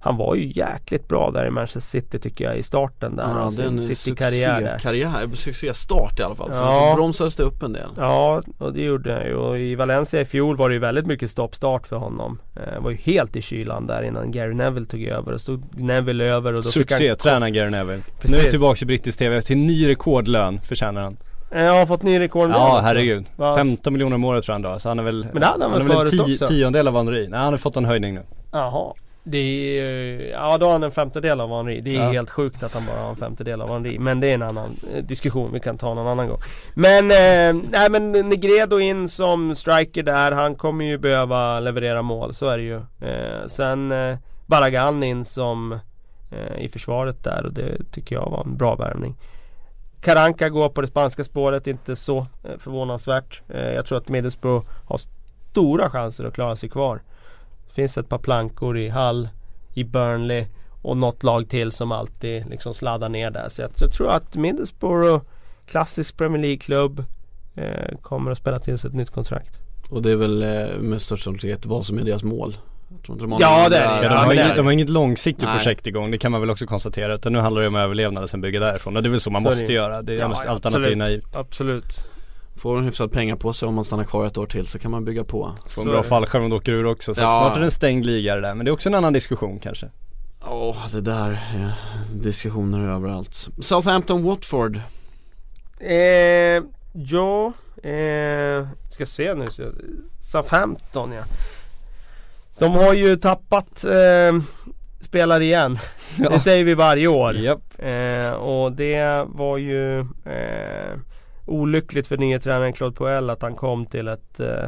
han var ju jäkligt bra där i Manchester City tycker jag i starten där Ja, det är en City-karriär karriär, succéstart i alla fall. Ja. Så bromsades det upp en del. Ja, och det gjorde han ju. Och i Valencia i fjol var det ju väldigt mycket stoppstart för honom. Eh, var ju helt i kylan där innan Gary Neville tog över. Och stod Neville över och då Succétränaren Gary Neville. Precis. Nu är tillbaka i brittisk TV till ny rekordlön förtjänar han. Jag har fått ny rekord Ja herregud. Var... 15 miljoner om året tror jag han då. Så han är väl Men det hade han väl förut också? tiondel av Henri. Nej han har fått en höjning nu. Jaha. Det är, ja då har han en femtedel av Henri. Det är ja. helt sjukt att han bara har en femtedel av Henri. Men det är en annan eh, diskussion vi kan ta någon annan gång. Men, eh, nej men Negredo in som striker där. Han kommer ju behöva leverera mål, så är det ju. Eh, sen eh, Baragan in som eh, i försvaret där och det tycker jag var en bra värvning. Karanka går på det spanska spåret, inte så eh, förvånansvärt. Eh, jag tror att Middlesbrough har stora chanser att klara sig kvar finns ett par plankor i Hull, i Burnley och något lag till som alltid liksom sladdar ner där. Så jag, jag tror att Middlesbrough, klassisk Premier League-klubb, eh, kommer att spela till sig ett nytt kontrakt. Och det är väl eh, med största sannolikhet vad som är deras mål? Ja det är det. Ja, de, har inget, de har inget långsiktigt Nej. projekt igång, det kan man väl också konstatera. Utan nu handlar det om överlevnad och sen bygga därifrån. Och det är väl så man så måste det. göra. Det är ja, alternativ naivt. Absolut. Får en hyfsad pengar på sig om man stannar kvar ett år till så kan man bygga på. Får en bra fallskärm om du åker ur också så ja. snart är det en stängd liga det där. Men det är också en annan diskussion kanske. Ja oh, det där är diskussioner överallt. Southampton Watford. Eh, Ja, eh, ska se nu. Southampton ja. De har ju tappat eh, spelare igen. Ja. Det säger vi varje år. Yep. eh, Och det var ju eh, olyckligt för nye tränaren Claude Puel att han kom till ett, eh,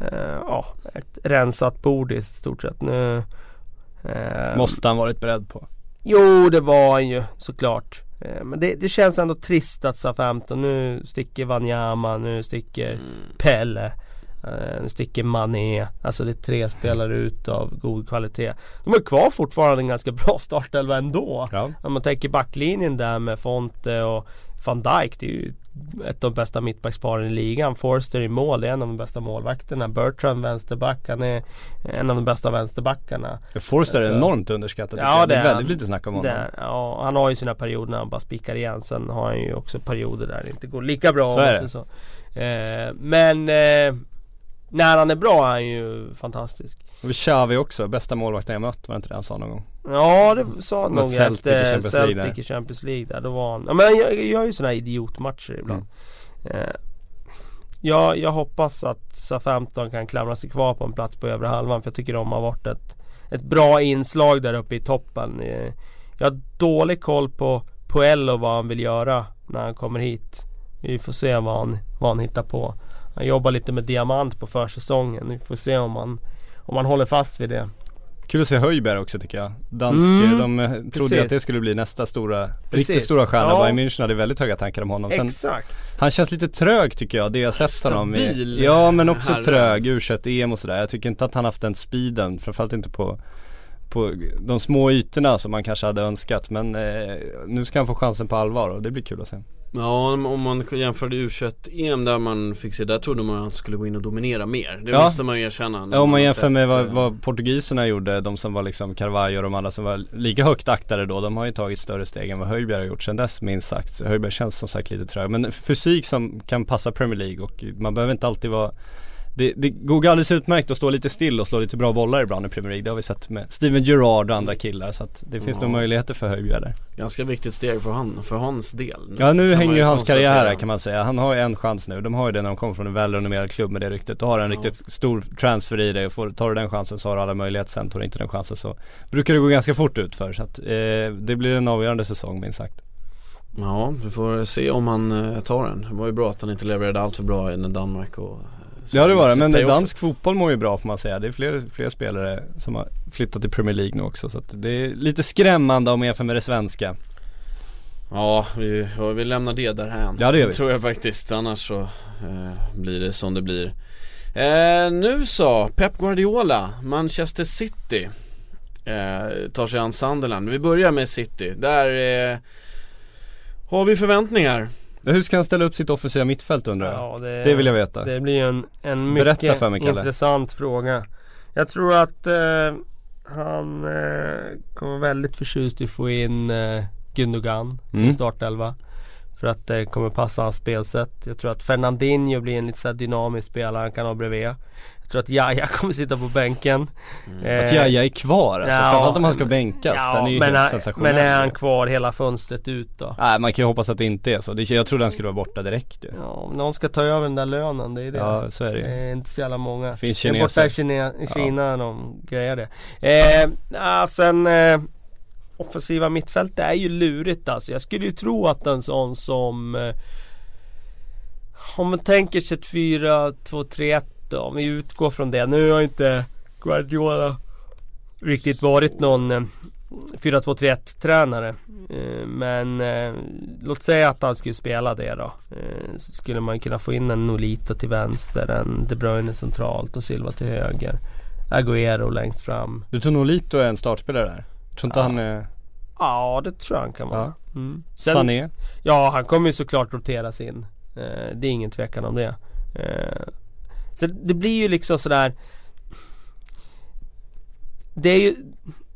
eh, ja, ett rensat bord i stort sett. Nu, eh, Måste han varit beredd på? Jo, det var han ju såklart. Eh, men det, det, känns ändå trist att SA-15, nu sticker Wanyama, nu sticker mm. Pelle. Uh, nu sticker Mané. Alltså det är tre spelare ut av god kvalitet. De har kvar fortfarande en ganska bra startelva ändå. Ja. Om man tänker backlinjen där med Fonte och Van Dijk det är ju ett av de bästa mittbacksparen i ligan. Forster i mål, är en av de bästa målvakterna. Bertrand vänsterback, han är en av de bästa vänsterbackarna. Forster är Alltså- enormt underskattad Ja. Det är väldigt lite snack om honom. är- ja, han har ju sina perioder när han bara spickar igen. Sen har han ju också perioder där det inte går lika bra. Så är det. så. Eh, men eh, när han är bra är han ju fantastisk. Och Xavi också, bästa målvakten jag mött, var det inte det han sa någon gång? Ja det sa han nog Celtic efter Champions Celtic i Champions League där. Då var han, ja men han gör, gör ju sådana här idiotmatcher ibland. Mm. Eh, ja, jag hoppas att SA-15 kan klamra sig kvar på en plats på övre halvan för jag tycker de har varit ett, ett bra inslag där uppe i toppen. Eh, jag har dålig koll på Puello och vad han vill göra när han kommer hit. Vi får se vad han, vad han hittar på. Han jobbar lite med diamant på försäsongen. Vi får se om han, om han håller fast vid det. Kul att se Höjberg också tycker jag. Dansk, Mm, de eh, trodde precis. att det skulle bli nästa stora, Precis. riktigt stora stjärna. Ja. Bayern München hade väldigt höga tankar om honom. Sen, Exakt! han känns lite trög tycker jag, det jag sett honom i. Stabil Ja men också herre. trög, u EM och sådär. Jag tycker inte att han haft den speeden, framförallt inte på på de små ytorna som man kanske hade önskat men eh, nu ska han få chansen på allvar och det blir kul att se. Ja om man jämförde U21-EM där man fick se, där trodde man att han skulle gå in och dominera mer. Det Ja. måste man ju erkänna. Ja om man jämför med vad, vad portugiserna gjorde, de som var liksom Carvalho och de andra som var lika högt aktade då, de har ju tagit större steg än vad Höjbjerg har gjort sedan dess minst sagt. Höjbjerg känns som sagt lite trög, men fysik som kan passa Premier League och man behöver inte alltid vara det, det går alldeles utmärkt att stå lite still och slå lite bra bollar ibland i Premier League. Det har vi sett med Steven Gerrard och andra killar så att det finns Ja. nog möjligheter för Höjbjerg där. Ganska viktigt steg för, han, för hans del. Ja nu hänger ju hans karriär här kan man säga. Han har ju en chans nu. De har ju det när de kommer från en välrenommerad klubb med det ryktet. Då har en Ja. riktigt stor transfer i dig och får, tar du den chansen så har du alla möjligheter. Sen tar du inte den chansen så brukar det gå ganska fort ut för Så att eh, det blir en avgörande säsong minst sagt. Ja, vi får se om han eh, tar den. Det var ju bra att han inte levererade allt för bra i Danmark och Ja det var det, men dansk fotboll mår ju bra får man säga. Det är fler, fler spelare som har flyttat till Premier League nu också. Så att det är lite skrämmande om jämför med det svenska. Ja, vi, vi lämnar det därhän. Ja, det gör vi. Tror jag faktiskt, annars så eh, blir det som det blir. Eh, nu så, Pep Guardiola, Manchester City eh, tar sig an Sunderland. Vi börjar med City. Där eh, har vi förväntningar. Hur ska han ställa upp sitt offensiva mittfält undrar jag? Ja, det, Det vill jag veta. Det blir en, en mycket mig, intressant fråga. Jag tror att eh, han eh, kommer väldigt förtjust i att få in eh, Gundogan Mm. i startelva. För att det kommer passa hans spelsätt. Jag tror att Fernandinho blir en lite så dynamisk spelare han kan ha bredvid. Jag tror att Jaja kommer sitta på bänken. Att Jaja är kvar alltså, ja, framförallt om han ska bänkas. Ja, Den är ju men, helt han- sensationell. men är han kvar hela fönstret ut då? Nej man kan ju hoppas att det inte är så. Jag trodde han skulle vara borta direkt ju. Ja, om någon ska ta över den där lönen, det är det. Ja så är det Det är inte så jävla många. Finns är borta i kineser. Kina, i Kina de grejer det. Eh, ja, sen eh, offensiva mittfält det är ju lurigt alltså. Jag skulle ju tro att en sån som eh, om man tänker sig ett 4-2-3-1 då, om vi utgår från det. Nu har inte Guardiola riktigt varit någon eh, 4-2-3-1 tränare. Eh, men eh, låt säga att han skulle spela det då. Eh, så skulle man kunna få in en Nolito till vänster, en De Bruyne centralt och Silva till höger. Agüero längst fram. Du tror Nolito är en startspelare där? Tror inte Ja. han är Ja det tror jag han kan vara. Ja. Mm. Sen- Sané? Ja han kommer ju såklart roteras in. Eh, det är ingen tvekan om det. Så det blir ju liksom sådär Det är ju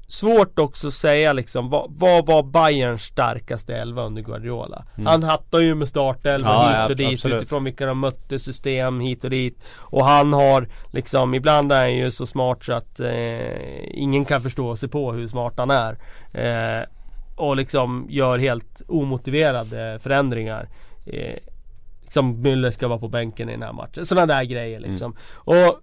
svårt också att säga liksom vad, vad var Bayerns starkaste elva under Guardiola? Mm. Han hattar ju med startelva Ja, hit och dit absolut. utifrån vilka de mötte system hit och dit. Och han har liksom, ibland är han ju så smart så att eh, ingen kan förstå sig på hur smart han är. Eh, och liksom gör helt omotiverade förändringar. Eh, liksom Müller ska vara på bänken i den här matchen. Sådana där grejer liksom. Och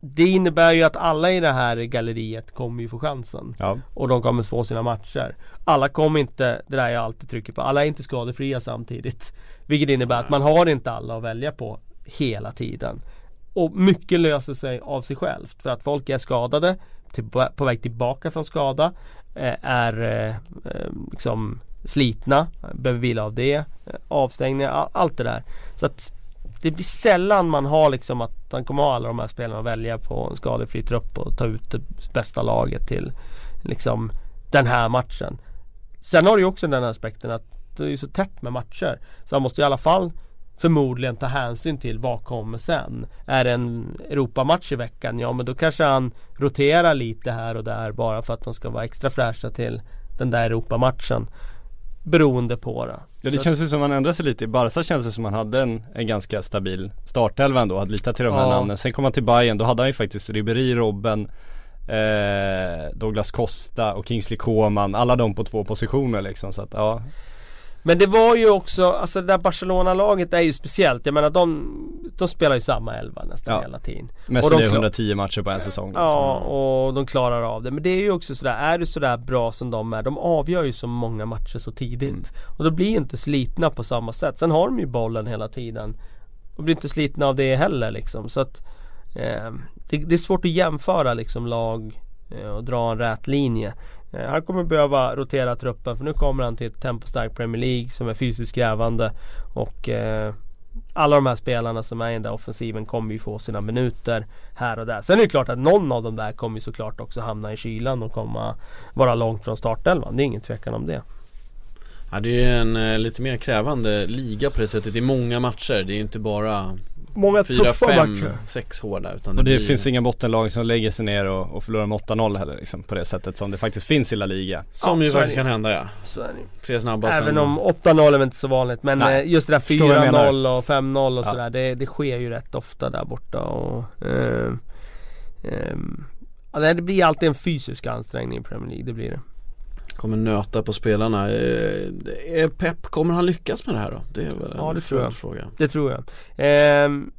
det innebär ju att alla i det här galleriet kommer ju få chansen. Ja. Och de kommer få sina matcher. Alla kommer inte, det där jag alltid trycker på, alla är inte skadefria samtidigt. Vilket innebär att man har inte alla att välja på hela tiden. Och mycket löser sig av sig självt. För att folk är skadade, till, på väg tillbaka från skada. eh, Är eh, eh, liksom slitna, behöver vila av det. Avstängningar, allt det där. Så att det blir sällan man har liksom att han kommer ha alla de här spelarna att välja på en skadefri trupp och ta ut det bästa laget till liksom den här matchen. Sen har du ju också den här aspekten att det är ju så tätt med matcher. Så han måste i alla fall förmodligen ta hänsyn till vad kommer sen. Är det en Europamatch i veckan, ja men då kanske han roterar lite här och där bara för att de ska vara extra fräscha till den där Europamatchen. Beroende på det. Ja det Så känns ju som man ändrade sig lite. I Barca känns det som man hade en, en ganska stabil startelva ändå. Hade litat till de här Ja. namnen. Sen kom han till Bayern då hade han ju faktiskt Ribéry, Robben eh, Douglas Costa och Kingsley Coman. Alla de på två positioner liksom. Så att ja. Men det var ju också, alltså det där Barcelona-laget är ju speciellt. Jag menar de, de spelar ju samma elva nästan Ja. hela tiden. Mest Och de det är klar- 110 matcher på en säsong. Liksom. Ja, och de klarar av det. Men det är ju också sådär, är du sådär bra som de är, de avgör ju så många matcher så tidigt. Mm. Och då blir ju inte slitna på samma sätt. Sen har de ju bollen hela tiden. Och blir inte slitna av det heller liksom. Så att eh, det, det är svårt att jämföra liksom lag eh, och dra en rät linje. Eh, han kommer behöva rotera truppen för nu kommer han till ett tempostarkt Premier League som är fysiskt krävande. Och eh, alla de här spelarna som är i den där offensiven kommer ju få sina minuter här och där. Sen är det klart att någon av dem där kommer ju såklart också hamna i kylan och komma vara långt från startelvan. Det är ingen tvekan om det. Ja, det är ju en eh, lite mer krävande liga på det sättet. Det är många matcher. Det är ju inte bara Många fyra, fem, sex hårda utan Och det blir... finns inga bottenlag som lägger sig ner och, och förlorar med 8-0 heller liksom, på det sättet som det faktiskt finns i La Liga. Som Ja, ju faktiskt det. kan hända ja. Det. Tre snabba Även sen... om 8-0 är väl inte så vanligt men Nej. eh, just det där Förstår vad jag 4-0 och 5-0 och Ja. sådär det, det sker ju rätt ofta där borta och eh, ja, nej, det blir alltid en fysisk ansträngning i Premier League, det blir det. Kommer nöta på spelarna. Eh, Är Pep, kommer han lyckas med det här då? Det är väl en Ja, det tror jag. fråga. Det tror jag. Ehm,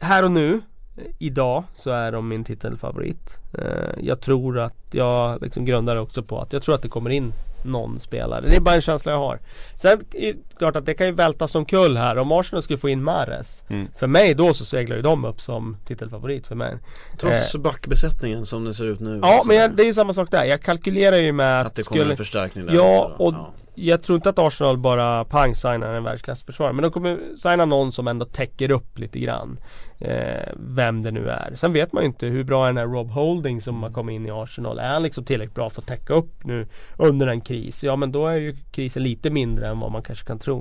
här och nu, eh, idag, så är de min titelfavorit. Eh, jag tror att, jag liksom grundar också på att jag tror att det kommer in någon spelare. Det är bara en känsla jag har. Sen är det klart att det kan ju välta som kull här. Om Arsenal skulle få in Mares. Mm. För mig då så seglar ju de upp som titelfavorit för mig. Trots backbesättningen som det ser ut nu. Ja men jag, det är ju samma sak där. Jag kalkylerar ju med att, Att det kommer skulle, en förstärkning där Ja, också och jag tror inte att Arsenal bara pang signar en världsklassförsvarare men de kommer signa någon som ändå täcker upp lite grann eh, Vem det nu är. Sen vet man ju inte hur bra är den här Rob Holding som har kommit in i Arsenal. Är han liksom tillräckligt bra för att täcka upp nu under en kris? Ja men då är ju krisen lite mindre än vad man kanske kan tro.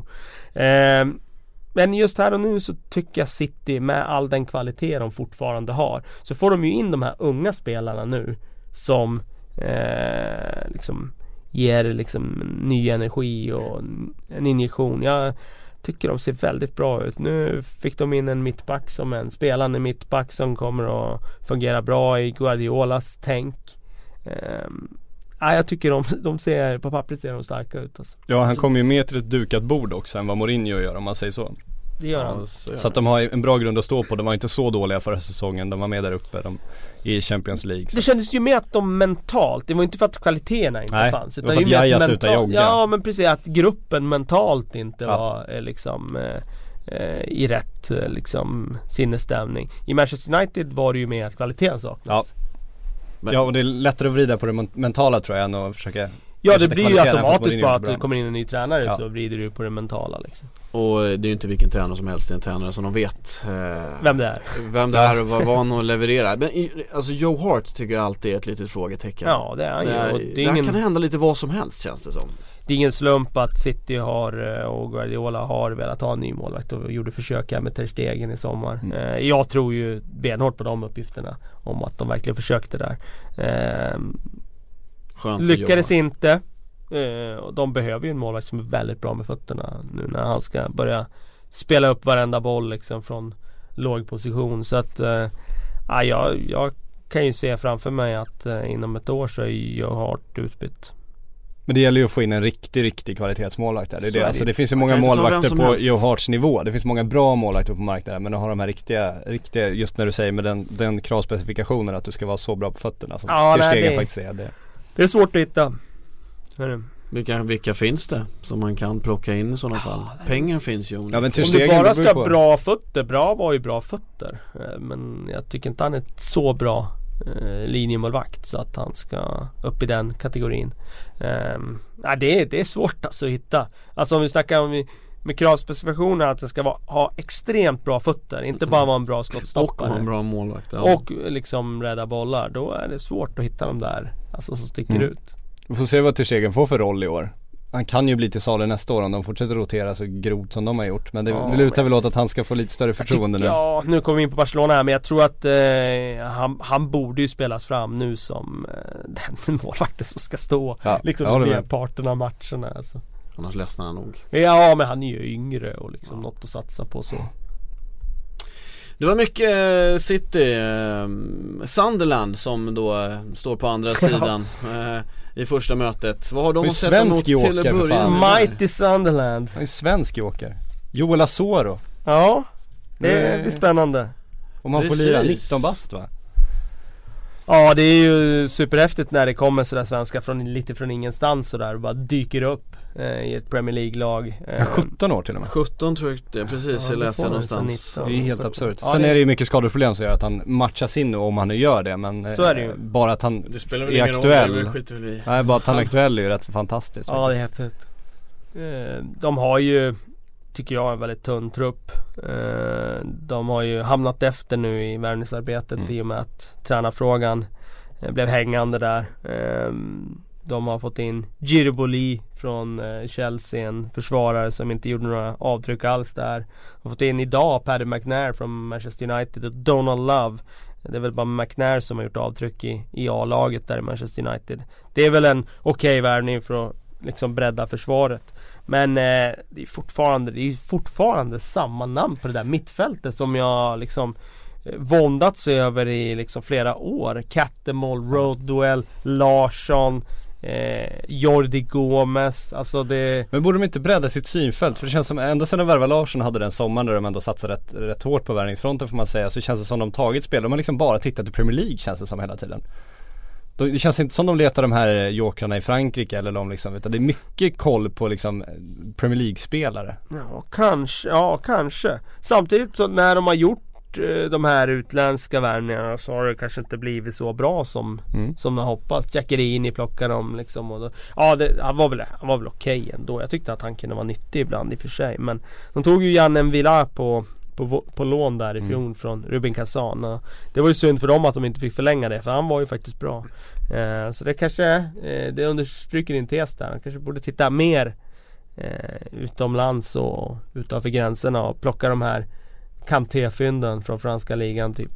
Eh, men just här och nu så tycker jag City med all den kvalitet de fortfarande har så får de ju in de här unga spelarna nu som eh, liksom ger liksom ny energi och en- injektion. Jag tycker de ser väldigt bra ut. Nu fick de in en mittback som en spelande mittback som kommer att fungera bra i Guardiolas tänk. Ehm, ja, jag tycker de, de ser, på pappret ser de starka ut alltså. Ja han kommer ju mer till ett dukat bord också än vad Mourinho gör om man säger så. Det gör han. Ja, så gör Så att de har en bra grund att stå på. De var inte så dåliga förra säsongen. De var med där uppe de, i Champions League. Det Så. kändes ju med att de mentalt, det var inte för att kvaliteterna inte Nej, fanns det var för att ju mer Jaja slutade jogga. Ja men precis, att gruppen mentalt inte Ja. var eh, liksom eh, eh, i rätt eh, liksom sinnesstämning. I Manchester United var det ju mer att kvaliteten saknades. Men- Ja och det är lättare att vrida på det men- mentala tror jag än att försöka Ja det blir ju automatiskt bara att det kommer in en ny tränare Ja. så vrider du på det mentala liksom. Och det är ju inte vilken tränare som helst, det är en tränare som de vet eh, Vem det är. Vem det är och vad van att leverera. Men alltså Joe Hart tycker jag alltid är ett litet frågetecken. Ja det är han det, ju. är, Och det, det, är ingen, kan hända lite vad som helst känns det som. det är ingen slump att City har eh, och Guardiola har velat ha en ny målvakt och gjorde försök här med Ter Stegen i sommar. Mm. Eh, Jag tror ju benhårt på de uppgifterna. Om att de verkligen försökte där. Skönt Lyckades inte. Eh, och de behöver ju en målvakt som är väldigt bra med fötterna nu när han ska börja spela upp varenda boll liksom från låg position. Så att eh, ja, jag, jag kan ju se framför mig att eh, inom ett år så är Joe Hart utbytt. Men det gäller ju att få in en riktig, riktig kvalitetsmålvakt där. Det, är det. är det Alltså det finns ju Man många målvakter på. Joe Harts nivå. Det finns många bra målvakter på marknaden men de har de här riktiga, riktiga just när du säger med den, den kravspecifikationen att du ska vara så bra på fötterna som Ja, Ter Stegen det- faktiskt är. Det. Det är svårt att hitta. Så är det. Vilka, vilka finns det som man kan plocka in i sådana fall? Pengar finns ju om Ja men Om du bara ska ha bra fötter, bra var ju bra fötter. Eh, Men jag tycker inte han är så bra eh, linjemålvakt så att han ska upp i den kategorin. Um, nej, det, är, det är svårt alltså att hitta. Alltså om vi snackar om vi, med kravspecifikationer att det ska vara, ha extremt bra fötter, inte bara vara en bra Och skottstoppare. ha en bra målvakt. Ja. Och liksom rädda bollar. Då är det svårt att hitta de där alltså, som sticker Mm. ut. Vi får se vad Ter Stegen får för roll i år. han kan ju bli till salu nästa år om de fortsätter rotera så grovt som de har gjort. Men det, Ja, det lutar väl åt att han ska få lite större förtroende tycker, nu. Ja, nu kommer vi in på Barcelona här men jag tror att eh, han, han borde ju spelas fram nu som eh, den målvakten som ska stå Ja, liksom merparten av matcherna alltså. Annars ledsnar han nog. Ja men han är ju yngre och liksom något att satsa på så. Det var mycket eh, City, eh, Sunderland som då eh, står på andra sidan eh, i första mötet. Vad har de att sätta emot till att börja där? Mighty Sunderland. Han är svensk joker. Joel Asoro. Ja, det blir spännande. Om han får lira Precis. 19 bast va? Ja det är ju superhäftigt när det kommer sådär svenska från lite från ingenstans sådär och bara dyker upp eh, i ett Premier League-lag. Han är Eh, 17 år till och med. 17 tror jag det, precis, Ja, jag läste jag någonstans. 19. Det är helt Så- absurt. Ja, Sen det- är det ju mycket skadeproblem som gör att han matchas in nu om han nu gör det men eh, Så är det ju. Bara att han Det spelar väl är ingen roll, aktuell. det skiter väl i. Nej bara att han är aktuell är ju rätt fantastiskt Ja det är häftigt. Eh, De har ju, tycker jag, en väldigt tunn trupp. Eh, De har ju hamnat efter nu i värvningsarbetet Mm. i och med att tränarfrågan eh, blev hängande där. Eh, de har fått in Giriboli från eh, Chelsea, en försvarare som inte gjorde några avtryck alls där. Har fått in idag Paddy McNair från Manchester United och Donald Love. Det är väl bara McNair som har gjort avtryck i, i A-laget där i Manchester United. Det är väl en okej värvning för att liksom bredda försvaret. Men eh, det är fortfarande, det är fortfarande samma namn på det där mittfältet som jag liksom eh, våndats över i liksom flera år. Kattemål, Duel, Larsson, eh, Jordi Gomes. Alltså det... Men borde de inte bredda sitt synfält? För det känns som, ända sedan de värvade Larsson hade den sommaren där de ändå satsade rätt, rätt hårt på värvningsfronten får man säga Så känns det som de tagit spel, de har liksom bara tittat i Premier League känns det som hela tiden Det känns inte som de letar de här jokrarna i Frankrike eller de liksom, utan det är mycket koll på liksom Premier League-spelare Ja, kanske, ja kanske. Samtidigt så när de har gjort eh, de här utländska värvningarna så har det kanske inte blivit så bra som, Mm. som de hoppats. Jackerini plockade dem liksom och då, Ja det, han var väl, han var väl okej ändå. Jag tyckte att han kunde vara nyttig ibland i och för sig. Men de tog ju Janne Villa på på, på lån där i fjol från Rubin Kazan Det var ju synd för dem att de inte fick förlänga det för han var ju faktiskt bra eh, Så det kanske, eh, det understryker din tes där. Han kanske borde titta mer eh, utomlands och utanför gränserna och plocka de här Kanté-fynden från franska ligan typ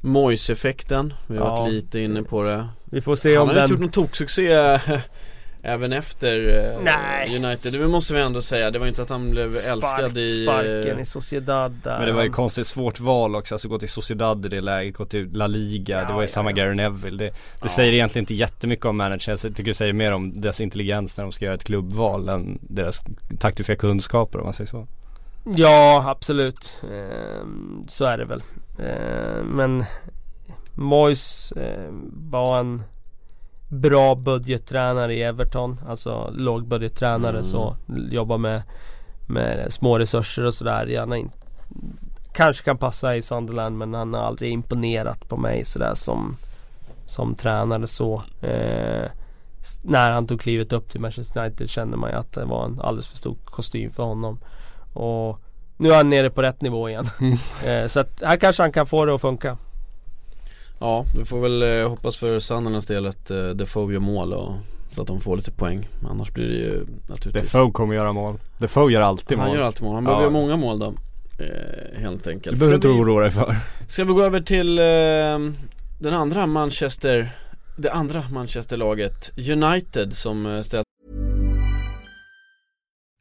Moise-effekten, vi har Ja. varit lite inne på det. Vi får se Han om har ju inte den gjort någon toksuccé även efter eh, Nej. United, det måste vi ändå säga. Det var inte så att han blev älskad i... eh, sparken i Sociedad där Men det var ju Han- konstigt svårt val också, alltså gå till Sociedad i det läget, gå till La Liga, det Ja, var ju ja, samma ja. Gary Neville Det, det säger egentligen inte jättemycket om managern, jag tycker det säger mer om deras intelligens när de ska göra ett klubbval än deras taktiska kunskaper om man säger så Ja absolut. Ehm, Så är det väl. Ehm, Men Moyes eh, var en Bra budgettränare i Everton Alltså lågbudgettränare Mm. så Jobbar med Med små resurser och sådär. Gärna in, Kanske kan passa i Sunderland men han har aldrig imponerat på mig sådär som Som tränare så. Eh, När han tog klivet upp till Manchester United kände man ju att det var en alldeles för stor kostym för honom och nu är han nere på rätt nivå igen. eh, så att här kanske han kan få det att funka. Ja, vi får väl eh, hoppas för Sunderlands del att eh, Defoe gör mål och så att de får lite poäng. Annars blir det ju naturligtvis Defoe kommer göra mål Defoe gör alltid Han mål gör alltid mål, han Ja. behöver göra många mål då eh, Helt Det enkelt behöver du Ska inte oroa dig för Ska vi gå över till eh, den andra Manchester Det andra Manchesterlaget United som eh, ställt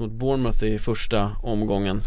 Mot Bournemouth i första omgången.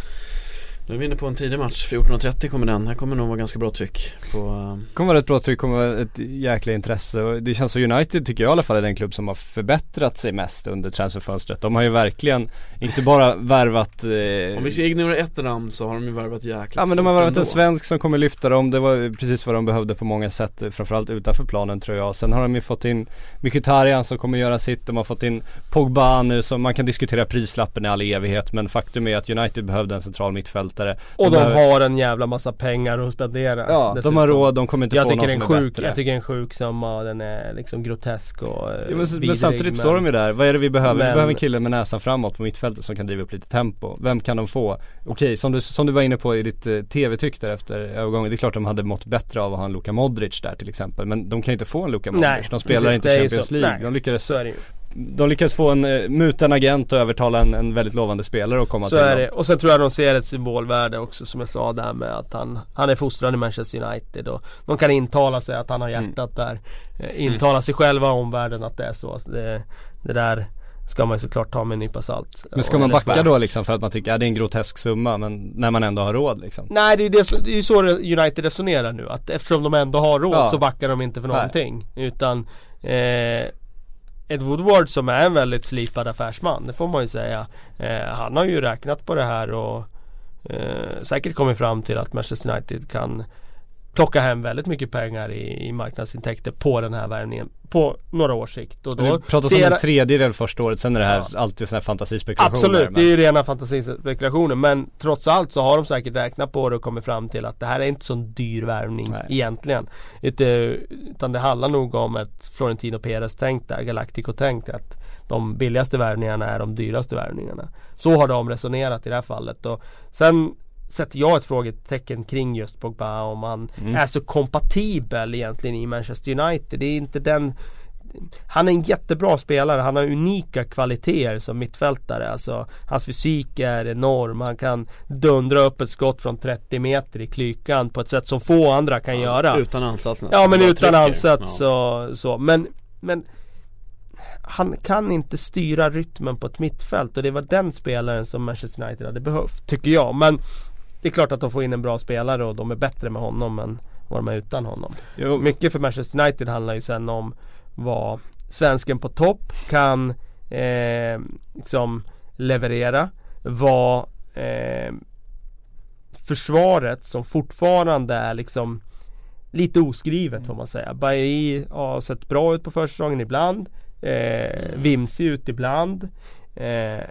Nu är vi inne på en tidig match, 14.30 kommer den. Här kommer nog vara ganska bra tryck på uh... kommer vara ett bra tryck, kommer vara ett jäkla intresse och det känns som United tycker jag i alla fall är den klubb som har förbättrat sig mest under transferfönstret. De har ju verkligen inte bara värvat eh... Om vi ska ignorera ett namn så har de ju värvat jäkligt Ja men de har värvat en svensk som kommer lyfta dem. Det var precis vad de behövde på många sätt. Framförallt utanför planen tror jag. Sen har de ju fått in Mkhitaryan som kommer göra sitt. De har fått in Pogba nu som man kan diskutera prislappen i all evighet. Men faktum är att United behövde en central mittfältare. Och de, de har en jävla massa pengar att spendera. Ja, dessutom. de har råd. De kommer inte jag få någon som är sjuk, bättre. Jag tycker en sjuk summa. Den är liksom grotesk och jo, men, vidrig, men samtidigt men... står de ju där. Vad är det vi behöver? Men... Vi behöver en kille med näsan framåt på mittfältet som kan driva upp lite tempo. Vem kan de få? Okej, som du, som du var inne på i ditt eh, tv-tyck där efter övergången. Det är klart de hade mått bättre av att ha en Luka Modric där till exempel. Men de kan ju inte få en Luka Modric. Nej, de spelar precis, inte Champions League. Nej, de lyckades så är det ju. De lyckas få en, uh, muta en agent och övertala en, en väldigt lovande spelare att komma så till är det. Och sen tror jag de ser ett symbolvärde också som jag sa där med att han, han är fostrad i Manchester United och de kan intala sig att han har mm. hjärtat mm. där. Intala sig själva och omvärlden att det är så. Det, det där ska man såklart ta med en nypa salt. Men ska man backa då liksom för att man tycker att ja, det är en grotesk summa men när man ändå har råd liksom? Nej det är ju det, det är så United resonerar nu att eftersom de ändå har råd ja. så backar de inte för någonting. Nej. Utan eh, Ed Woodward som är en väldigt slipad affärsman, det får man ju säga. Eh, han har ju räknat på det här och eh, säkert kommit fram till att Manchester United kan plocka hem väldigt mycket pengar i, i marknadsintäkter på den här värvningen på några års sikt. Och då det pratas om en tredjedel första året, sen är det här ja. alltid sådana här fantasispekulationer. Absolut, men... det är ju rena fantasispekulationer men trots allt så har de säkert räknat på det och kommit fram till att det här är inte så dyr värvning Nej. egentligen. Utan det handlar nog om ett Florentino Perez tänkt där, Galactico tänkt att de billigaste värvningarna är de dyraste värvningarna. Så har de resonerat i det här fallet. Och sen sätter jag ett frågetecken kring just Pogba om han mm. är så kompatibel egentligen i Manchester United. Det är inte den han är en jättebra spelare, han har unika kvaliteter som mittfältare. Alltså, hans fysik är enorm, han kan dundra upp ett skott från 30 meter i klykan på ett sätt som få andra kan ja, göra. Utan ansats Ja men utan trycker. ansats ja. och så. Men, men han kan inte styra rytmen på ett mittfält och det var den spelaren som Manchester United hade behövt, tycker jag. Men det är klart att de får in en bra spelare och de är bättre med honom än vad de är utan honom. Jo. Mycket för Manchester United handlar ju sen om vad svensken på topp kan eh, liksom leverera. Vad eh, försvaret som fortfarande är liksom lite oskrivet får man säga. Bailly har sett bra ut på försäsongen ibland. Eh, mm. vimsig ut ibland. Eh,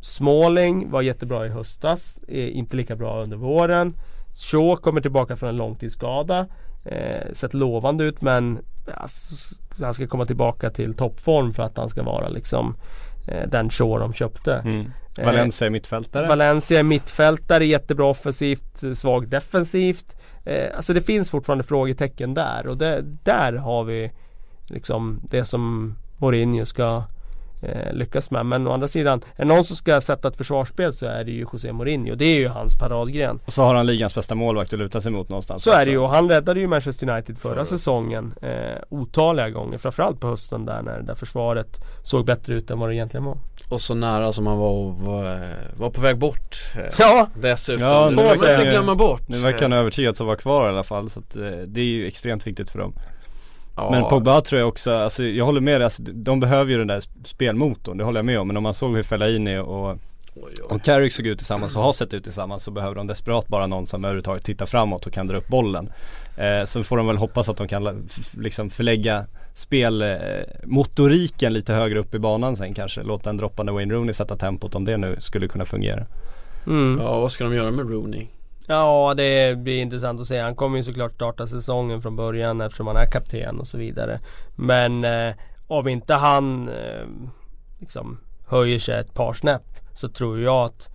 Småling var jättebra i höstas, inte lika bra under våren. Shaw kommer tillbaka från en långtidsskada. Eh, sett lovande ut men alltså, han ska komma tillbaka till toppform för att han ska vara liksom eh, den Shaw de köpte. Mm. Valencia är mittfältare. Valencia är mittfältare, jättebra offensivt, svag defensivt. Eh, alltså det finns fortfarande frågetecken där och det, där har vi liksom det som Mourinho ska eh, lyckas med. Men å andra sidan, är det någon som ska sätta ett försvarsspel så är det ju José Mourinho. Det är ju hans paradgren. Och så har han ligans bästa målvakt att luta sig mot någonstans. Så också. är det ju och han räddade ju Manchester United förra, förra. säsongen eh, otaliga gånger. Framförallt på hösten där när där försvaret såg bättre ut än vad det egentligen var. Och så nära som han var, var, var på väg bort eh, Ja! Dessutom, ja, det får man inte glömma bort Nu verkar han övertygad att vara kvar i alla fall så att, eh, det är ju extremt viktigt för dem Ja. Men Pogba tror jag också, alltså jag håller med dig, alltså, de behöver ju den där spelmotorn, det håller jag med om. Men om man såg hur Fellaini och om Carrick såg ut tillsammans och har sett ut tillsammans så behöver de desperat bara någon som överhuvudtaget tittar framåt och kan dra upp bollen. Eh, så får de väl hoppas att de kan liksom förlägga spelmotoriken lite högre upp i banan sen kanske. Låta en droppande Wayne Rooney sätta tempot om det nu skulle kunna fungera. Mm. Ja vad ska de göra med Rooney? Ja det blir intressant att se. Han kommer ju såklart starta säsongen från början eftersom han är kapten och så vidare. Men eh, om inte han eh, liksom höjer sig ett par snäpp så tror jag att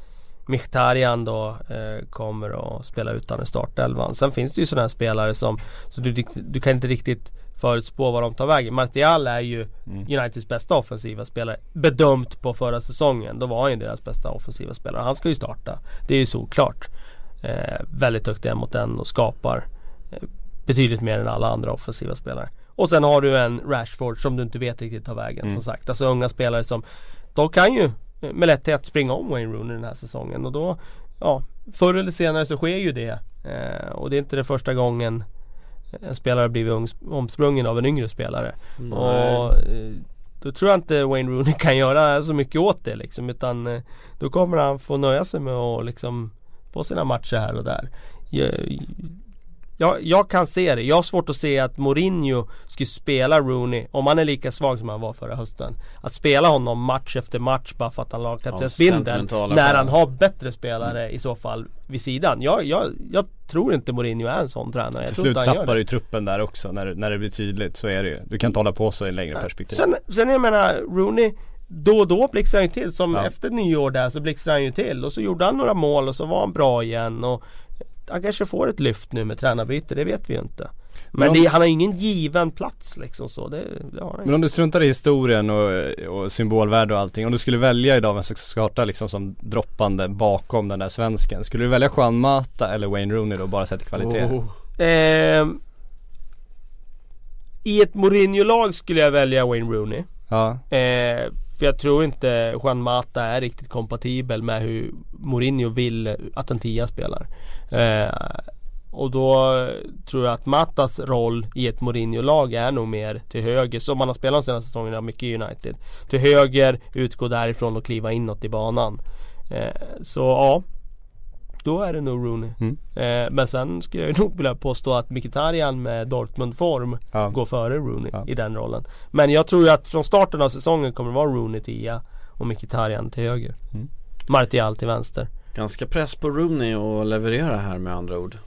Mkhitaryan då eh, kommer att spela utan i startelvan. Sen finns det ju sådana här spelare som så du, du kan inte riktigt förutspå vad de tar vägen. Martial är ju mm. Uniteds bästa offensiva spelare. Bedömt på förra säsongen. Då var han ju deras bästa offensiva spelare. Han ska ju starta. Det är ju såklart eh, väldigt duktiga mot den och skapar eh, betydligt mer än alla andra offensiva spelare. Och sen har du en Rashford som du inte vet riktigt tar vägen mm. som sagt. Alltså unga spelare som De kan ju med lätthet springa om Wayne Rooney den här säsongen och då ja, förr eller senare så sker ju det. Eh, och det är inte det första gången en spelare blivit ung- omsprungen av en yngre spelare. Nej. Och eh, då tror jag inte Wayne Rooney kan göra så mycket åt det liksom utan eh, då kommer han få nöja sig med att liksom få sina matcher här och där. Jag, jag, kan se det. Jag har svårt att se att Mourinho skulle spela Rooney, om han är lika svag som han var förra hösten. Att spela honom match efter match bara för att han lagkaptensbindeln. sentimentala när han har bättre spelare i så fall vid sidan. Jag, jag, jag tror inte Mourinho är en sån tränare. Till slut tappar du truppen där också när, när det blir tydligt, så är det ju. Du kan inte hålla på så i längre perspektiv. Sen, sen jag menar, Rooney då och då blixtrar han ju till. Som Ja. efter nyår där så blixtrar han ju till. Och så gjorde han några mål och så var han bra igen. Och han kanske får ett lyft nu med tränarbyte, det vet vi ju inte. Men Men om- det, han har ingen given plats liksom så. Det, det har han Men inte. om du struntar i historien och, och symbolvärde och allting. Om du skulle välja idag vem som ska starta liksom som droppande bakom den där svensken. Skulle du välja Juan Mata eller Wayne Rooney då bara sett kvalitet? Oh. Ehm, I ett Mourinho-lag skulle jag välja Wayne Rooney. Ja. Eh, för jag tror inte Juan Mata är riktigt kompatibel med hur Mourinho vill att en tia spelar. Eh, och då tror jag att Matas roll i ett Mourinho-lag är nog mer till höger, som han har spelat de senaste säsongerna mycket i United. Till höger, utgå därifrån och kliva inåt i banan. Eh, så ja, då är det nog Rooney. Mm. Eh, men sen skulle jag nog vilja påstå att Mkhitaryan med Dortmund-form Ja. går före Rooney Ja. i den rollen. Men jag tror ju att från starten av säsongen kommer det vara Rooney 10 och Mkhitaryan till höger. Mm. Martial till vänster. Ganska press på Rooney att leverera här med andra ord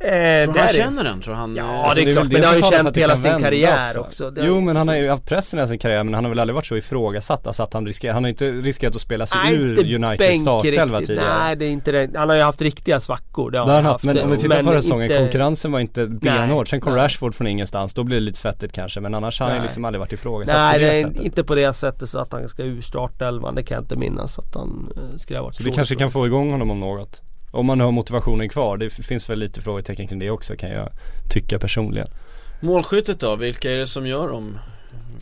Eh, Tror han känner den? Tror han? Ja det är Alltså, det är klart, men det har ju känt hela sin karriär också. Det- Jo men han har ju haft pressen i sin karriär men han har väl aldrig varit så ifrågasatt. Alltså att han riskerar, han har inte riskerat att spela sig Nej, ur Uniteds startelva tidigare. Nej det är inte det. Han har ju haft riktiga svackor. Det har han han haft, men om vi tittar förra säsongen, konkurrensen var inte benhård. Sen kom nej. Rashford från ingenstans, då blir det lite svettigt kanske. Men annars har han ju liksom aldrig varit ifrågasatt Nej på det det är sättet. inte på det sättet så att han ska ur startelvan. Det kan jag inte minnas att han eh, skulle ha varit Så vi kanske kan få igång honom om något. Om man har motivationen kvar. Det finns väl lite frågetecken kring det också kan jag tycka personligen. Målskyttet då, vilka är det som gör dem?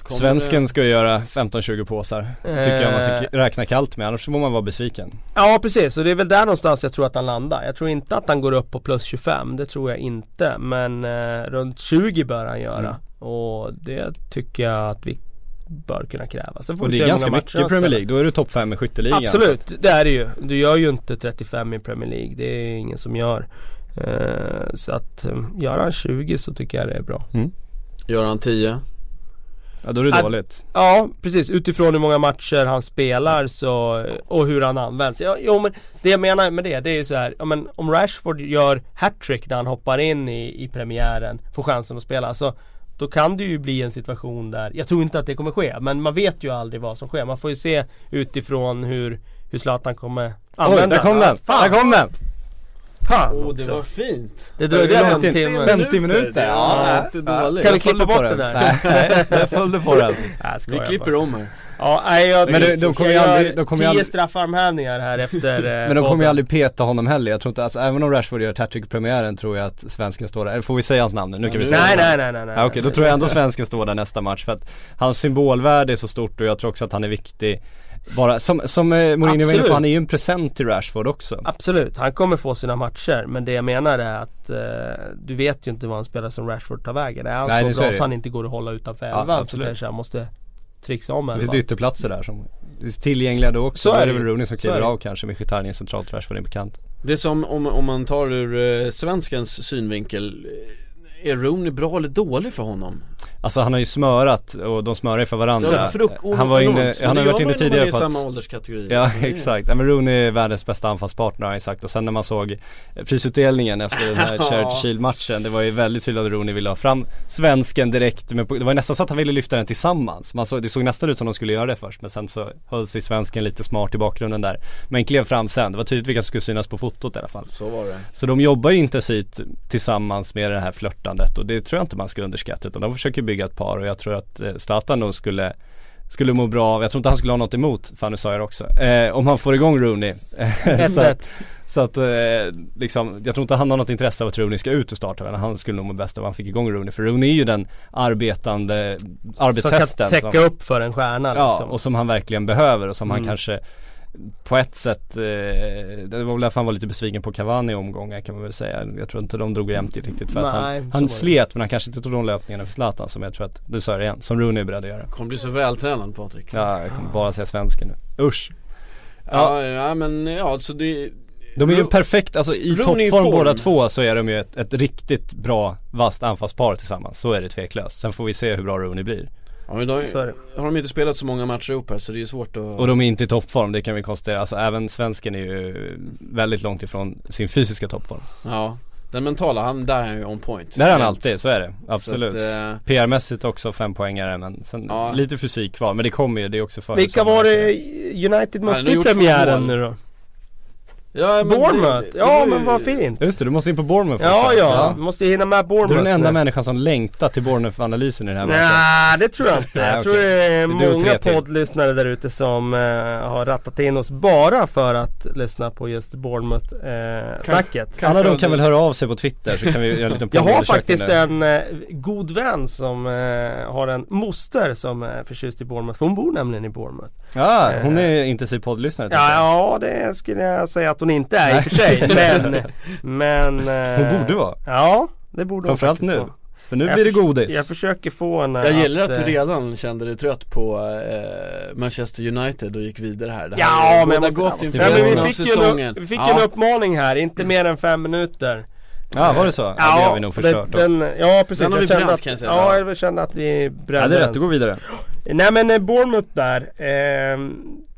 Kommer Svensken ska ju göra 15-20 påsar. Tycker jag man ska Eh. räkna kallt med, annars får man vara besviken. Ja precis, och det är väl där någonstans jag tror att han landar. Jag tror inte att han går upp på plus 25, det tror jag inte. Men eh, runt 20 bör han göra. Mm. Och det tycker jag att vi bör kunna kräva. Sen får Och det är hur ganska många mycket matcher i Premier. League, då är du topp 5 i skytteligan. Absolut, det är det ju. Du gör ju inte 35 i Premier League, det är ingen som gör. Eh, så att eh, gör han 20 så tycker jag det är bra. Gör han 10? Ja då är det Att- dåligt. Ja precis, utifrån hur många matcher han spelar så, och hur han används. Ja, jo men det jag menar med det, det är ju så här, ja, men om Rashford gör hattrick när han hoppar in i, i premiären, får chansen att spela. Alltså, då kan det ju bli en situation där, jag tror inte att det kommer ske, men man vet ju aldrig vad som sker. Man får ju se utifrån hur, hur Zlatan kommer Oj, användas. där kom den! Fan, Där kom den! Fan Åh det var fint! Det dröjde en 50 timme. 50 minuter, ja, inte ja. dåligt. Kan vi Jag klippa bort på den där? Nej, nej, jag följde på den. Nej, Vi klipper bara. om här Ja, nej, jag, Men de kommer ju jag aldrig- de kommer ju tio aldrig- straffarmhävningar här efter eh, Men de kommer ju aldrig peta honom heller. Jag tror inte, alltså även om Rashford gör hattrick i premiären tror jag att svensken står där. Eller får vi säga hans namn nu? Nu kan vi säga Nej nej nej nej, nej. Ja, Okej, då tror jag ändå svensken står där nästa match för att hans symbolvärde är så stort och jag tror också att han är viktig. Bara, som, som eh, Mourinho var inne på, han är ju en present till Rashford också. Absolut, han kommer få sina matcher men det jag menar är att eh, du vet ju inte vad en spelare som Rashford tar vägen. Är han Nej, det är så bra så han inte går att hålla utanför Ja, elvan så absolut. kanske han måste trixa om i Det finns ytterplatser där som är tillgängliga då också. Så är det väl. Rooney som kliver av kanske med Mkhitaryan centralt, Rashford in på kant. Det är som om, om man tar ur eh, svenskens synvinkel eh, Är Rooney bra eller dålig för honom? Alltså han har ju smörat och de smörar ju för varandra. Ja, han var inne, han har varit inne tidigare på att samma ålderskategori. Ja exakt, men Rooney är världens bästa anfallspartner har han sagt. Och sen när man såg prisutdelningen efter den här Charity Shield matchen Det var ju väldigt tydligt att Rooney ville ha fram svensken direkt men det var ju nästan så att han ville lyfta den tillsammans. Man såg, Det såg nästan ut som de skulle göra det först men sen så höll sig svensken lite smart i bakgrunden där. Men klev fram sen, det var tydligt vilka som skulle synas på fotot i alla fall. Så var det. Så de jobbar ju intensivt tillsammans med det här flörtandet och det tror jag inte man ska underskatta utan de försöker bygga ett par och jag tror att eh, Zlatan nog skulle skulle må bra av, jag tror inte han skulle ha något emot, fan nu sa jag det också, eh, om han får igång Rooney. så, att, 1-1. så att eh, liksom, jag tror inte han har något intresse av att Rooney ska ut och starta men han skulle nog må bäst av att han fick igång Rooney för Rooney är ju den arbetande Som arbetshästen kan täcka upp för en stjärna Ja, liksom. och som han verkligen behöver och som han Mm. kanske på ett sätt, eh, det var väl därför han var lite besviken på Cavani i omgångar kan man väl säga. Jag tror inte de drog jämnt riktigt för att Nej, så han, han slet men han kanske inte tog de löpningarna för Zlatan som jag tror att, du sa det igen, som Rooney är beredd att göra. Kommer bli så vältränad Patrik Ja, jag kommer bara säga svensken nu. Usch. Ja, ja men ja så det De är ju perfekt, alltså i toppform form. båda två så är de ju ett, ett riktigt bra vasst anfallspar tillsammans. Så är det tveklöst. Sen får vi se hur bra Rooney blir. Ja men då Så har de inte spelat så många matcher ihop här så det är svårt att Och de är inte i toppform, det kan vi konstatera. Alltså även svensken är ju väldigt långt ifrån sin fysiska toppform. Ja, den mentala, han, där är han ju on point Där är han alltid, så är det. Absolut. Att, eh, PR-mässigt också fem poängare men sen Ja. lite fysik kvar. Men det kommer ju, det är också för Vilka var det United mötte i premiären nu då? Ja, men Bournemouth? det- det Ja men vad fint! Just det, du måste in på Bournemouth Ja också. ja, vi måste hinna med Du Bournemouth är den enda nu. människan som längtar till Bournemouth-analysen i den här matchen. Nej det tror jag inte. Jag tror det är Det du många poddlyssnare där ute som eh, har rattat in oss bara för att lyssna på just Bournemouth-snacket. Alla de kan väl höra av sig på Twitter så kan vi göra en liten Jag har faktiskt där. en eh, god vän som eh, har en moster som är förtjust i Bournemouth. Hon bor nämligen i Bournemouth. Ja, hon är intensiv poddlyssnare Ja, ja det skulle jag säga att hon inte är i och för sig. Men, men eh, Hon borde vara. Ja, det borde hon Framförallt nu. vara. För nu Jag blir det godis. Jag försöker få henne Jag gillar att, eh, du redan kände dig trött på eh, Manchester United och gick vidare här Det här Ja men måste, gott måste- ja, men vi fick, ju en, vi fick ja. en uppmaning här, inte mer än fem minuter Ja, var det så? Ja, det har vi nog förstört då. den, Ja precis, Den har vi jag kände bränt, att, kan jag säga. Ja, jag kände att vi brände Ja, det är den. rätt, du går vidare. Nej men eh, Bournemouth där ehm,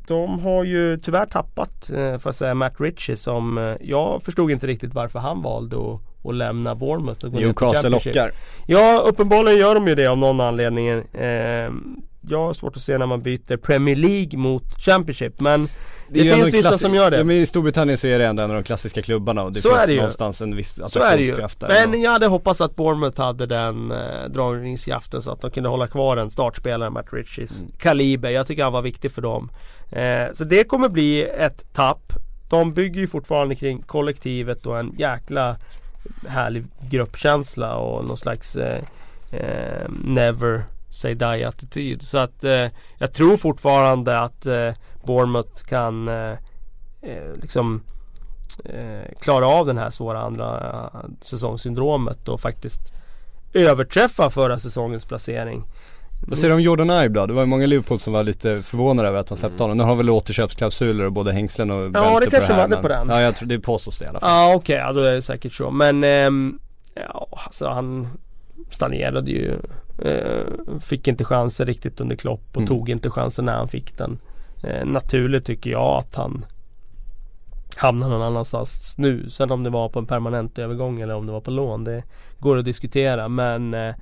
De har ju tyvärr tappat, eh, får jag säga, Matt Ritchie som eh, Jag förstod inte riktigt varför han valde att, att lämna Bournemouth och gå Newcastle lockar. Ja uppenbarligen gör de ju det av någon anledning Ehm, Jag har svårt att se när man byter Premier League mot Championship men Det, ju finns vissa som gör det Ja, men I Storbritannien så är det ändå en av de klassiska klubbarna och det Så finns är det ju. någonstans en viss Så är det ju. Men jag hade hoppats att Bournemouth hade den eh, dragningskraften så att de kunde hålla kvar en startspelare, Matt Ritchies Mm. kaliber. Jag tycker han var viktig för dem. Eh, så det kommer bli ett tapp. De bygger ju fortfarande kring kollektivet och en jäkla härlig gruppkänsla och någon slags eh, eh, never say die attityd. Så att eh, jag tror fortfarande att eh, Bournemouth kan eh, eh, liksom eh, klara av den här svåra andra eh, säsongssyndromet och faktiskt överträffa förra säsongens placering. Vad säger du om Jordan Ibe då? Det var ju många Liverpool som var lite förvånade över att de släppte honom. Nu har väl återköpsklausuler och både hängslen och det bälte på kanske det här, var det på den. Ja jag tror det påstås det i alla fall. Ja okej, ja, då är det säkert så. Men ehm, ja, alltså han stagnerade ju. Eh, fick inte chansen riktigt under Klopp och Mm. tog inte chansen när han fick den. Eh, naturligt tycker jag att han hamnar någon annanstans nu. Sen om det var på en permanent övergång eller om det var på lån. Det går att diskutera men eh,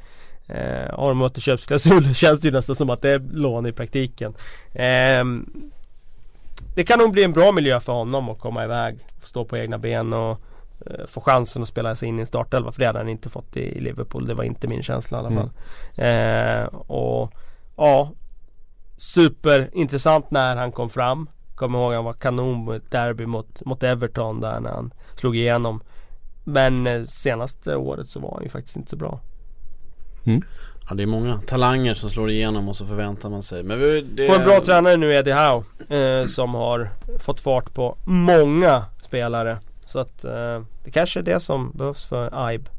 eh, har de återköpsklausuler känns det ju nästan som att det är lån i praktiken. Ehm, det kan nog bli en bra miljö för honom att komma iväg, stå på egna ben och eh, få chansen att spela sig in i en startelva. För det hade han inte fått i, Liverpool. Det var inte min känsla i alla fall. Eh, och ja, superintressant när han kom fram. Kommer ihåg han var kanon på ett derby mot, mot Everton där när han slog igenom. Men eh, senaste året så var han ju faktiskt inte så bra. Ja det är många talanger som slår igenom och så förväntar man sig Men det... Får en bra tränare nu Eddie Howe eh, Som har fått fart på många spelare Så att eh, det kanske är det som behövs för Ibe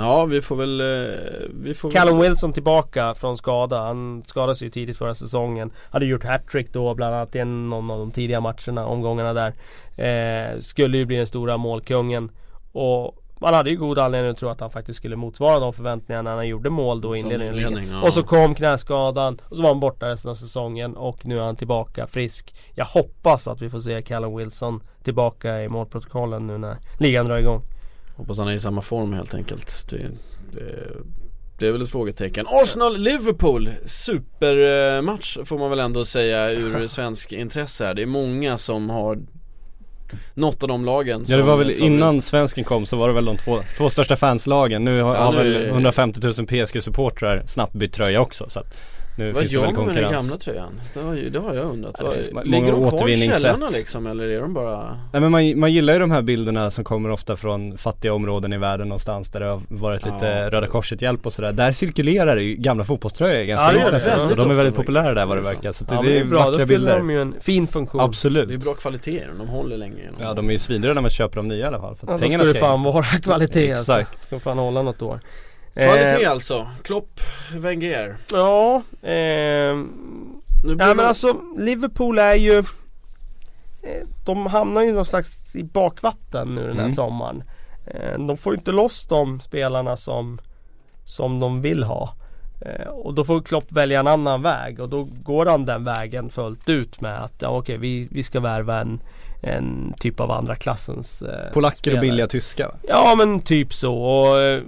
Ja vi får väl, eh, vi får Callum väl... Wilson tillbaka från skada. Han skadade sig ju tidigt förra säsongen. Hade gjort hattrick då bland annat i någon av de tidiga matcherna, omgångarna där. Eh, Skulle ju bli den stora målkungen. Och man hade ju god anledning att tro att han faktiskt skulle motsvara de förväntningarna när han gjorde mål då i inledningen. inledning, ja. Och så kom knäskadan och så var han borta resten av säsongen och nu är han tillbaka frisk. Jag hoppas att vi får se Callum Wilson tillbaka i målprotokollen nu när ligan drar igång. Hoppas han är i samma form helt enkelt. Det, det, det är väl ett frågetecken. Arsenal-Liverpool Supermatch får man väl ändå säga ur svensk intresse här. Det är många som har Något av de lagen Ja det var väl innan svensken kom så var det väl de två, två största fanslagen. Nu har, Ja, har nu- väl 150 000 PSG-supportrar snabbt bytt tröja också så att Nu Vad gör man med den gamla tröjan? Det har, ju- det har jag undrat. Ja, många Ligger de kvar i källorna liksom eller är de bara Nej men man, man gillar ju de här bilderna som kommer ofta från fattiga områden i världen någonstans där det har varit lite Ja. Röda Korset hjälp och sådär. Där cirkulerar det ju gamla fotbollströjor ganska Ja, det gör det. de är väldigt populära där vad det är verkar. Så Ja, det, men det är bra, då vackra fyller bilder. de ju en fin funktion Absolut. Det är bra kvalitet de håller länge Ja de är ju svindyra när man köper dem nya i alla fall. För Ja, att då pengarna ska det fan vara kvalitet alltså. Exakt. Ska fan hålla något år Kvalitet Eh, alltså, Klopp, Wenger Ja, ehm, nu blir Nej men alltså Liverpool är ju eh, De hamnar ju någon slags i bakvatten nu den här Mm. sommaren Eh, De får inte loss de spelarna som Som de vill ha Eh, Och då får Klopp välja en annan väg och då går han den vägen fullt ut med att ja, okej vi, vi ska värva en En typ av andra klassens eh, Polacker och spelare. billiga tyska. Ja men typ så och eh,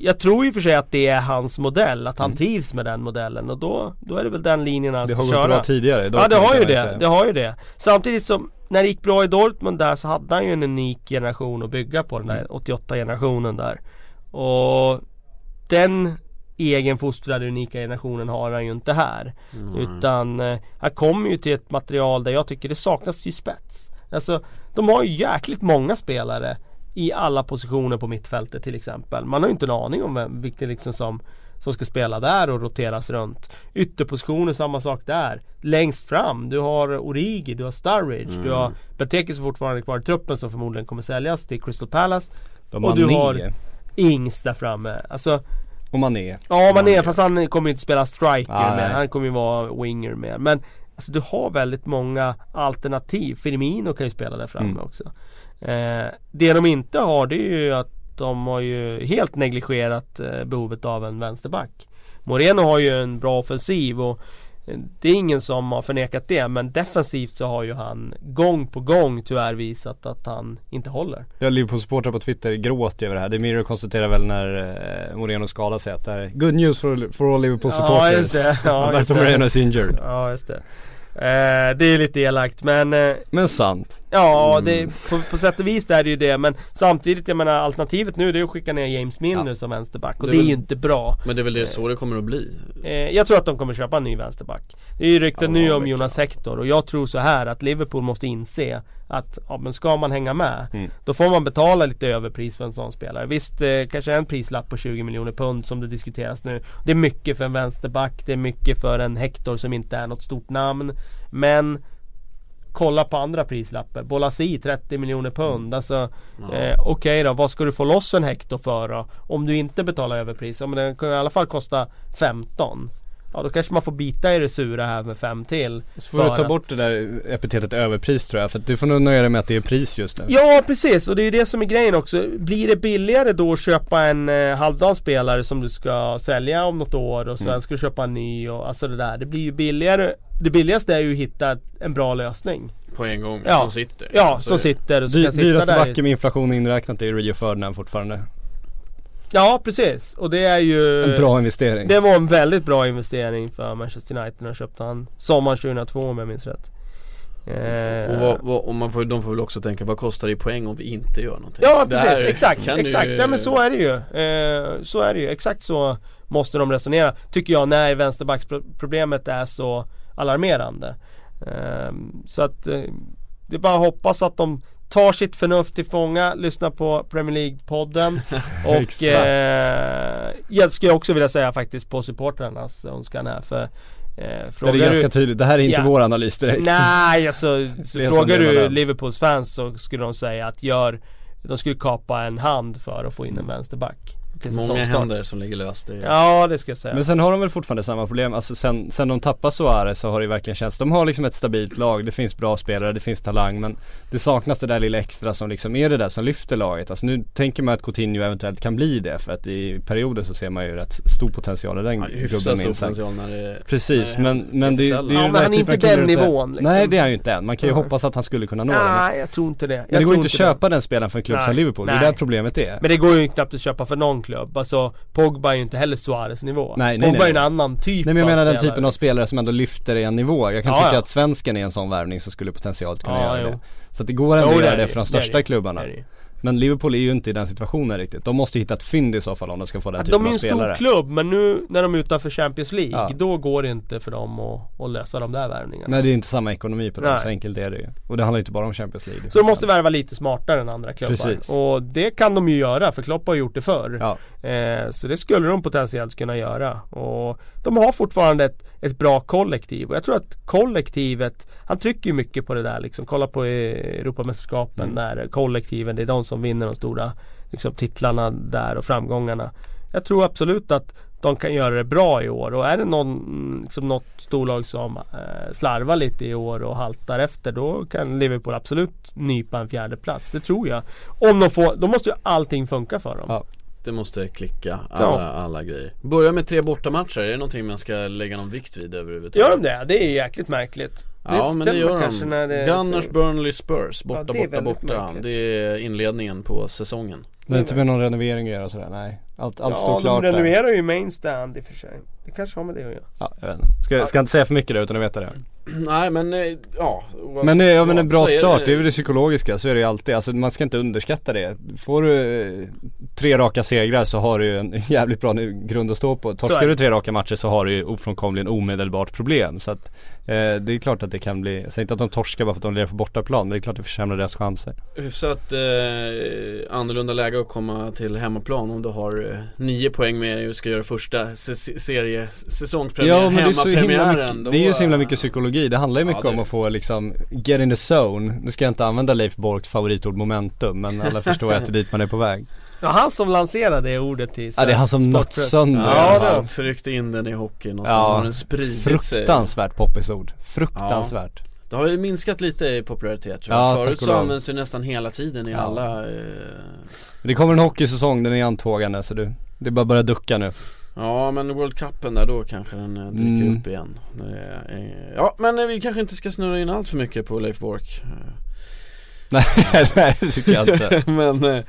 jag tror ju för sig att det är hans modell, att han trivs med den modellen och då, då är det väl den linjen han Mm. Det ska har gått köra. bra tidigare. i Ja det har ju det, säga. det har ju det. Samtidigt som när det gick bra i Dortmund där så hade han ju en unik generation att bygga på den där Mm. 88 generationen där. Och den egenfostrade unika generationen har han ju inte här. Utan eh, han kommer ju till ett material där jag tycker det saknas ju spets. Alltså de har ju jäkligt många spelare i alla positioner på mittfältet till exempel. Man har ju inte en aning om vem, vilka liksom som, som ska spela där och roteras runt. Ytterpositioner samma sak där. Längst fram, du har Origi, du har Sturridge, du har Benteke som fortfarande kvar i truppen som förmodligen kommer säljas till Crystal Palace. De och du Mané. har- Ings där framme. Alltså Och Mané. Ja man är, fast han kommer ju inte spela striker Ah, nej. Han kommer ju vara winger med. Men alltså, du har väldigt många alternativ. Firmino kan ju spela där framme Mm. också. Eh, det de inte har det är ju att de har ju helt negligerat eh, behovet av en vänsterback. Moreno har ju en bra offensiv och eh, det är ingen som har förnekat det men defensivt så har ju han gång på gång tyvärr visat att han inte håller. Jag Liverpool-supportrar på Twitter gråter över det här. Det Mirror konstaterar väl när eh, Moreno skadade sig att det är good news for, for all Liverpool supporters. Ja just det. Ja, just Alberto det. Moreno is injured. Ja just det. Eh, det är lite elakt men eh, Men sant. Ja, det, på, på sätt och vis är det ju det men samtidigt jag menar alternativet nu det är att skicka ner James Milner Ja. som vänsterback och Det det är är ju väl- inte bra. Men det är väl det så det kommer att bli Eh, jag tror att de kommer köpa en ny vänsterback. Det är ju rykten Ja, nu om Jonas Hector och jag tror så här att Liverpool måste inse att ja, men ska man hänga med Mm. Då får man betala lite överpris för en sån spelare. Visst, eh, kanske en prislapp på 20 miljoner pund som det diskuteras nu. Det är mycket för en vänsterback, det är mycket för en Hector som inte är något stort namn. Men Kolla på andra prislappar. Bolasi 30 miljoner pund. Alltså eh, Okej då, vad ska du få loss en Hector för då? Om du inte betalar överpris. Ja, men den kan i alla fall kosta 15. Ja då kanske man får bita i det sura här med 5 till. Så får du ta att- bort det där epitetet överpris tror jag. För du får nog nöja dig med att det är pris just nu. Ja precis och det är ju det som är grejen också. Blir det billigare då att köpa en eh, halvdan spelare som du ska sälja om något år och sen Mm. ska du köpa en ny och alltså det där. Det blir ju billigare. Det billigaste är ju att hitta en bra lösning. på en gång Ja. som sitter Ja, Så som sitter och som Dy, kan sitta dyraste där. backen med inflation inräknat är Rio Ferdinand fortfarande. Ja precis och det är ju En bra investering. Det var en väldigt bra investering för Manchester United när de köpte han sommaren 2002 om jag minns rätt. Eh, Och, vad, vad, och man får, de får väl också tänka, vad kostar det i poäng om vi inte gör någonting? Ja precis, exakt, kan exakt. ju- Nej men så är det ju. Eh, så är det ju, exakt så måste de resonera. Tycker jag när vänsterbacksproblemet är så alarmerande. Eh, så att eh, det är bara att hoppas att de tar sitt förnuft till fånga, lyssnar på Premier League-podden och eh, jag skulle också vilja säga faktiskt på supportrarnas önskan här för eh, det är ganska du, tydligt. Det här är inte Ja. vår analys direkt. Nej alltså, frågar du. Liverpools fans så skulle de säga att gör De skulle kapa en hand för att få in en vänsterback till Många händer som ligger löst det är... Ja det ska jag säga Men sen har de väl fortfarande samma problem, alltså sen, sen de tappar Suarez så har det verkligen känts, de har liksom ett stabilt lag, det finns bra spelare, det finns talang men det saknas det där lilla extra som liksom är det där som lyfter laget. Alltså nu tänker man att Coutinho eventuellt kan bli det för att i perioder så ser man ju rätt stor potential i den Ja, gubben stor minst potential när det Precis Nej, men, men det det, är det ju Ja, men han är inte den nivån, liksom. Nej det är han ju inte än, man kan ju Nej. hoppas att han skulle kunna nå den. Nej jag tror inte det jag Men det går inte att köpa den spelaren för en klubb Nej, som Liverpool, det är nej. där problemet är. Men det går ju knappt att köpa för någon klubb Alltså Pogba är ju inte heller Suarez nivå Nej, nej, Pogba nej. är ju en annan typ Nej men jag menar den typen av spelare som ändå lyfter en nivå. Jag kan Ja, tycka ja. att svensken är en sån värvning som skulle potentiellt kunna Ja, göra jo. det. Så att det går ändå att göra är det det, för de är största det, klubbarna. är det. Men Liverpool är ju inte i den situationen riktigt. De måste ju hitta ett fynd i så fall om de ska få den Att typen de är av en stor spelare. klubb men nu när de är utanför Champions League Ja. då går det inte för dem att, att lösa de där värvningarna. Nej det är inte samma ekonomi på dem, Nej. så enkelt är det ju. Och det handlar ju inte bara om Champions League. Så de måste värva lite smartare än andra klubbar. Precis. Och det kan de ju göra för Klopp har gjort det förr. Ja, Eh, så det skulle de potentiellt kunna göra. Och de har fortfarande ett, ett bra kollektiv. Och jag tror att kollektivet, han trycker ju mycket på det där liksom. Kolla på Europamästerskapen Mm. när kollektiven, det är de som vinner de stora liksom, titlarna där och framgångarna. Jag tror absolut att de kan göra det bra i år och är det någon, liksom något storlag som eh, slarvar lite i år och haltar efter då kan Liverpool absolut nypa en fjärde plats. Det tror jag. Om de får, då måste ju allting funka för dem. Ja. Det måste klicka alla, alla grejer Börja med tre bortamatcher, är det någonting man ska lägga någon vikt vid överhuvudtaget? Gör de det? Det är jäkligt märkligt. Ja men det gör kanske de. när det Gunners, så- Burnley, Spurs, borta, Ja, det borta, borta märkligt. Det är inledningen på säsongen det är inte med någon renovering att göra sådär, nej. Allt, allt ja, står de klart där. renoverar ju main stand i och för sig. Det kanske har med det att göra. Ja, jag vet inte. Ska, ska inte säga för mycket där utan att veta det. Nej men, eh, ja Men, eh, ja, men en bra start, det är väl det psykologiska, så är det ju alltid. Alltså man ska inte underskatta det. Får du eh, tre raka segrar så har du ju en jävligt bra grund att stå på. Torskar du tre raka matcher så har du ju ofrånkomligen omedelbart problem. Så att eh, det är klart att det kan bli, jag säger inte att de torskar bara för att de lirar på bortaplan, men det är klart att det försämrar deras chanser. Hyfsat eh, annorlunda läge att komma till hemmaplan om du har eh, nio poäng med dig och ska göra första se- se- serie säsongspremiär, Ja men det är så himla hemmapremiären mycket, då, det är ju så himla eh, mycket psykologi. Det handlar ju mycket Ja, det- om att få liksom get in the zone. Nu ska jag inte använda Leif Borks favoritord momentum, men alla förstår att det är dit man är på väg. Ja, han som lanserade det ordet till Ja det är han som nött sönder. Ja, Ja, ja han tryckte in den i hockeyn och så Ja, har den spridit Fruktansvärt poppis ord. Fruktansvärt. Det har ju minskat lite i popularitet tror Ja, jag. tack Förut så används det nästan hela tiden i Ja. alla eh, Det kommer en hockeysäsong, den är antågande så du, det är bara att börja ducka nu. Ja men World Cupen där då kanske den eh, dyker Mm. upp igen eh, Ja men eh, vi kanske inte ska snurra in allt för mycket på Leif Bork Nej, nej det tycker jag inte. Men eh,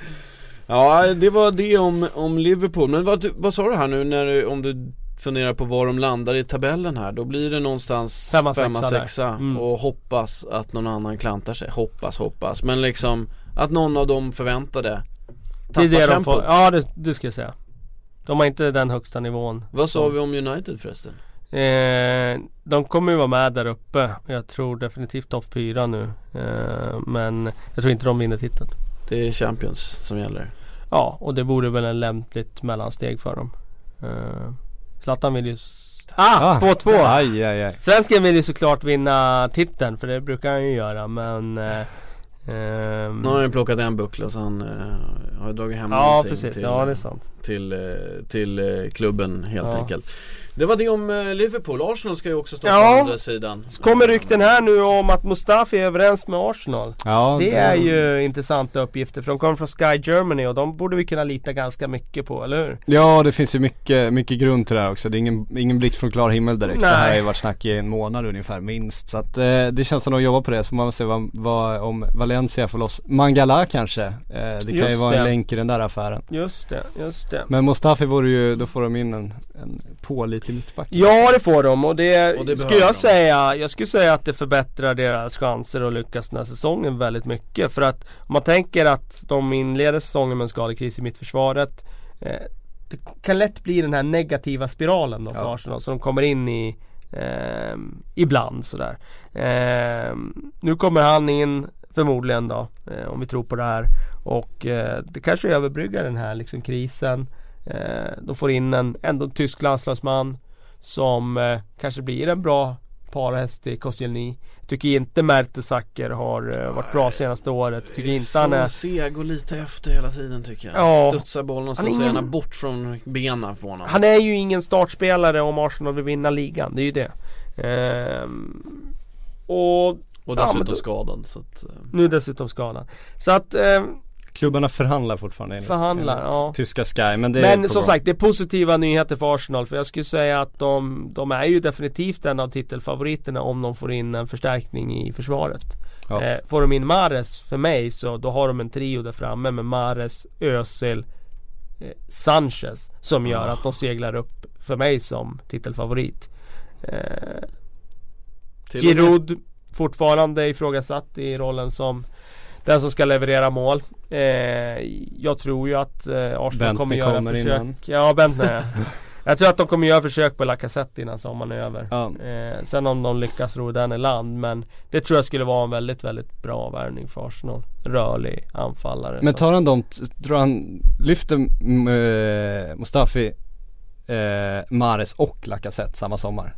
Ja det var det om, om Liverpool Men vad, vad sa du här nu när du, om du funderar på var de landar i tabellen här Då blir det någonstans Femma, sexa femma, där. sexa Mm. och hoppas att någon annan klantar sig Hoppas, hoppas Men liksom att någon av dem förväntade Det är tappar det de får, ja det, det ska jag säga. De har inte den högsta nivån. Vad sa vi om United förresten? Eh, de kommer ju vara med där uppe. Jag tror definitivt topp 4 nu. Eh, men jag tror inte de vinner titeln. Det är Champions som gäller Ja, och det vore väl en lämpligt mellansteg för dem. Eh, Zlatan vill ju... Ah! 2-2! Aj, aj, aj. Svensken vill ju såklart vinna titeln för det brukar han ju göra men... Ehm, Nu har han ju plockat en buckla så han eh, har dragit hem ja någonting precis, till, ja det är sant. till, till eh, klubben helt Ja. enkelt Det var det om eh, Liverpool, Arsenal ska ju också stå Ja. på andra sidan Så kommer rykten här nu om att Mustafi är överens med Arsenal. Ja, Det så- är ju intressanta uppgifter för de kommer från Sky Germany och de borde vi kunna lita ganska mycket på, eller hur? Ja det finns ju mycket, mycket grund till det här också. Det är ingen, ingen blixt från klar himmel direkt. Nej. Det här har ju varit snack i en månad ungefär minst. Så att eh, det känns som att de jobbar på det. Så får man väl se vad, vad, om Valencia får loss Mangala kanske. Eh, det kan ju Just vara det. en länk i den där affären. Just det, just det. Men Mustafi vore ju, då får de in en, en pålitlig mittback. Ja det får de och det, Och det skulle jag de. säga, jag skulle säga att det förbättrar deras chanser att lyckas den här säsongen väldigt mycket. För att om man tänker att de inleder säsongen med en skadekris i mittförsvaret. Eh, det kan lätt bli den här negativa spiralen då för Ja. Arsenal som de kommer in i ehm, ibland sådär. Ehm, nu kommer han in förmodligen då, eh, om vi tror på det här. Och eh, det kanske överbryggar den här liksom krisen. Eh, de får in en ändå tysk landslagsman som eh, kanske blir en bra parhäst i Koscielny. Tycker inte Mertesacker har eh, varit bra senaste året. Tycker inte han är... Så seg och lite efter hela tiden tycker jag Ja. Studsar bollen och så ingen- gärna bort från benen på honom Han är ju ingen startspelare om Arsenal vill vinna ligan. Det är ju det. Ehm, och Och Ja, dessutom men då- skadad så att, nu dessutom skadad. Så att eh, Klubbarna förhandlar fortfarande enligt, Förhandlar, enligt ja. tyska Sky men det är Men på som sagt, det är positiva nyheter för Arsenal för jag skulle säga att de, de är ju definitivt en av titelfavoriterna om de får in en förstärkning i försvaret. Ja. Eh, får de in Mares för mig så då har de en trio där framme med Mares, Özil, eh, Sanchez som gör Ah. att de seglar upp för mig som titelfavorit. Eh, Giroud fortfarande ifrågasatt i rollen som den som ska leverera mål. Eh, jag tror ju att eh, Arsenal Bentner kommer göra kommer försök. innan. Ja, Bentner ja. Jag tror att de kommer göra försök på Lacazette innan sommaren är över. Ja. Eh, sen om de lyckas ro den i land men det tror jag skulle vara en väldigt, väldigt bra värvning för Arsenal. Rörlig anfallare. Men tar han dem, tror han, lyfter eh, Mustafi, eh, Mares och Lacazette samma sommar?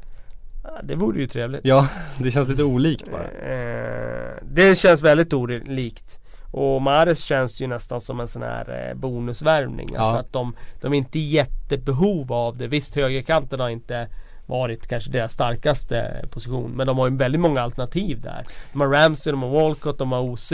Det vore ju trevligt. Ja, det känns lite olikt bara. Eh, det känns väldigt olikt. Och Mares känns ju nästan som en sån här eh, bonusvärvning. Ja. Alltså att de, de är inte i jättebehov av det. Visst högerkanten har inte varit kanske deras starkaste position. Men de har ju väldigt många alternativ där. De har Ramsey, de har Walcott, de har OC.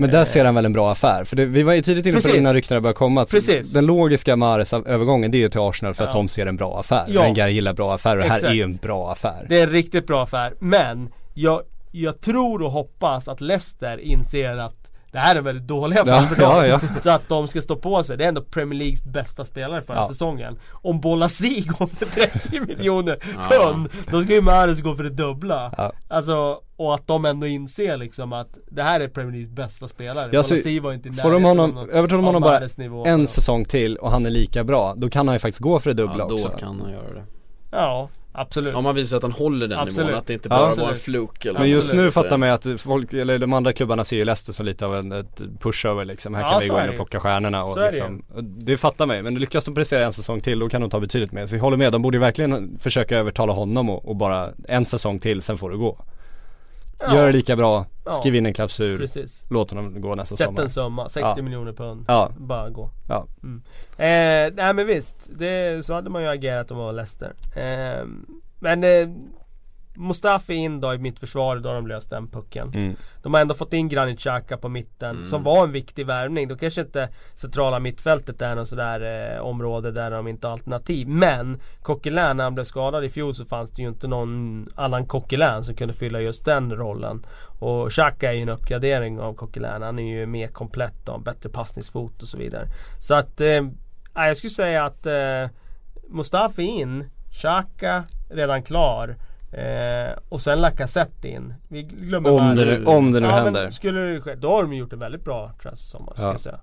Men där ser han väl en bra affär? För det, vi var ju tidigt inne på det innan ryktena började komma att Precis. Den logiska Mares-övergången det är ju till Arsenal för att Ja. de ser en bra affär. Ja. Wenger gillar bra affärer och det här är ju en bra affär. Det är en riktigt bra affär. Men jag, jag tror och hoppas att Leicester inser att det här är väldigt dålig affär Ja, för dem. ja, ja. Så att de ska stå på sig. Det är ändå Premier Leagues bästa spelare förra Ja. säsongen. Om Bolasi går för 30 miljoner Ja. pund, då ska ju Mahrez gå för det dubbla. Ja. Alltså, och att de ändå inser liksom att det här är Premier Leagues bästa spelare. Ja, Bolasi var inte i Får de närheten honom, av övertar de honom bara nivå. en säsong till och han är lika bra, då kan han ju faktiskt gå för det dubbla Ja, då också. kan han göra det. Ja, absolut. Om man visar att han håller den Absolut. nivån, att det inte bara var en fluk eller Men just nu fattar man ju att folk, eller de andra klubbarna ser ju Leicester som lite av en ett pushover liksom. Här Ja, kan vi gå in det och plocka stjärnorna och Så det liksom, och det fattar man. Men lyckas de prestera en säsong till då kan de ta betydligt mer. Så jag håller med, de borde ju verkligen försöka övertala honom och, och bara en säsong till, sen får du gå. Ja. Gör det lika bra, Ja. skriv in en klausul, Precis. låt honom gå nästa Sätt sommar. en summa, 60 Ja. miljoner pund. Ja. Bara gå. Ja. Mm. Eh, nej men visst, det, så hade man ju agerat om man var Leicester. Eh, men eh, Mustafi in då i mitt försvar, då har de löst den pucken. Mm. De har ändå fått in Granit Xhaka på mitten, Mm. som var en viktig värvning. Då kanske inte centrala mittfältet är något sådär eh, område där de inte har alternativ. Men Coquelin, när han blev skadad i fjol så fanns det ju inte någon annan Coquelin som kunde fylla just den rollen. Och Xhaka är ju en uppgradering av Coquelin. Han är ju mer komplett en bättre passningsfot och så vidare. Så att, eh, ja, jag skulle säga att eh, Mustafi in, Xhaka redan klar. Eh, och sen Lacazette in. Vi glömmer Om det nu, om det nu ja, händer. Men skulle det ske, då har de gjort en väldigt bra transfersommar Ja. jag säga.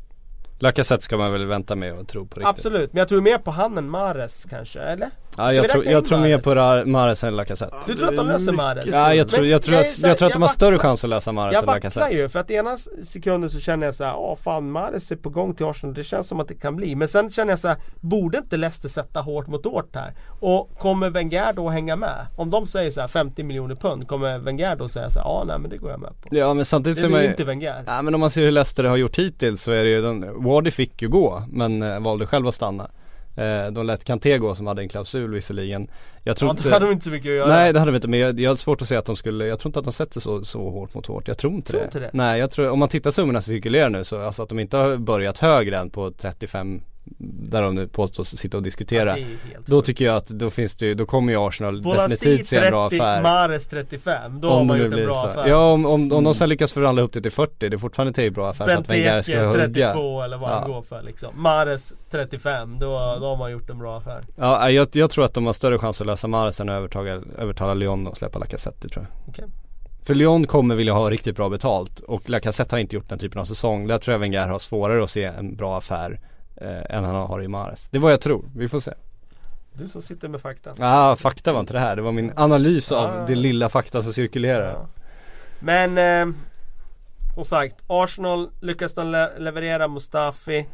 Lacazette ska man väl vänta med och tro på riktigt. Absolut, men jag tror mer på han än Mares kanske, eller? Ja, jag, tror, jag tror mer på Mahrez än Lacazette. Du tror att de löser Mahrez? Ja, jag tror, jag tror, jag jag, jag tror att de har jag större vacklar- chans att lösa Mahrez Jag än vacklar Lacazette. ju för att ena sekunden så känner jag så här, åh fan Mahrez är på gång till Arsenal, det känns som att det kan bli. Men sen känner jag så här, borde inte Leicester sätta hårt mot hårt här? Och kommer Wenger då hänga med? Om de säger så här 50 miljoner pund, kommer Wenger då säga så här, ja nej men det går jag med på. Ja men samtidigt Det ser man ju inte Wenger. Ja men om man ser hur Leicester har gjort hittills så är det ju, de, Wardy fick ju gå men eh, valde själv att stanna. Eh, de lät Kanté gå som hade en klausul visserligen. Jag tror Ja, då hade de inte så mycket att göra. Nej det hade de inte men jag, jag har svårt att se att de skulle, jag tror inte att de sätter så, så hårt mot hårt. Jag tror inte, Tror det. inte det? Nej jag tror, om man tittar summorna som cirkulerar nu så, alltså att de inte har börjat högre än på 35 där de nu påstås sitta och diskutera. Ja, Då sjukt. tycker jag att då finns det då kommer ju Arsenal Bolasi definitivt se en bra 30, affär. Mahrez 35, då har Om det man gjort en bra så. affär. Ja om, om, om de sen lyckas förhandla upp det till 40, det är fortfarande en bra affär Benteke hugga. 32 eller vad han Ja. går för liksom. Mahrez 35, då, då har man gjort en bra affär. Ja, jag, jag tror att de har större chans att lösa Mahrez än att övertaga, övertala Lyon och släppa Lacazette tror jag. Okej. För Lyon kommer vilja ha riktigt bra betalt och Lacazette har inte gjort den typen av säsong. Där tror jag Wenger har svårare att se en bra affär eh, än han har i Mahrez. Det är vad jag tror, vi får se. Du som sitter med fakta. Ja, ah, fakta var inte det här. Det var min analys av det lilla fakta som cirkulerar. Ja. Men eh, som sagt, Arsenal lyckas de le- leverera Mustafi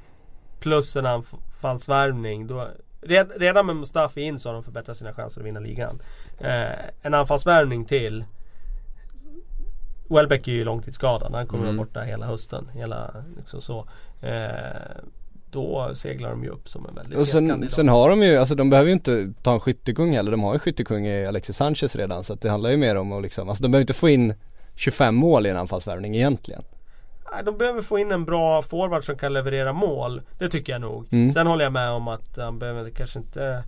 plus en anfallsvärvning. Då, red, redan med Mustafi in så har de förbättrat sina chanser att vinna ligan. Eh, en anfallsvärvning till. Welbeck är ju långtidsskadad. Han kommer Mm. vara borta hela hösten. Hela, liksom så. Eh, då seglar de ju upp som en väldigt Och sen, sen har de ju, alltså de behöver ju inte ta en skyttekung heller. De har ju skyttekung i Alexis Sanchez redan. Så att det handlar ju mer om att liksom, alltså de behöver inte få in 25 mål i en anfallsvärvning egentligen. Nej, de behöver få in en bra forward som kan leverera mål. Det tycker jag nog. Mm. Sen håller jag med om att han behöver kanske inte...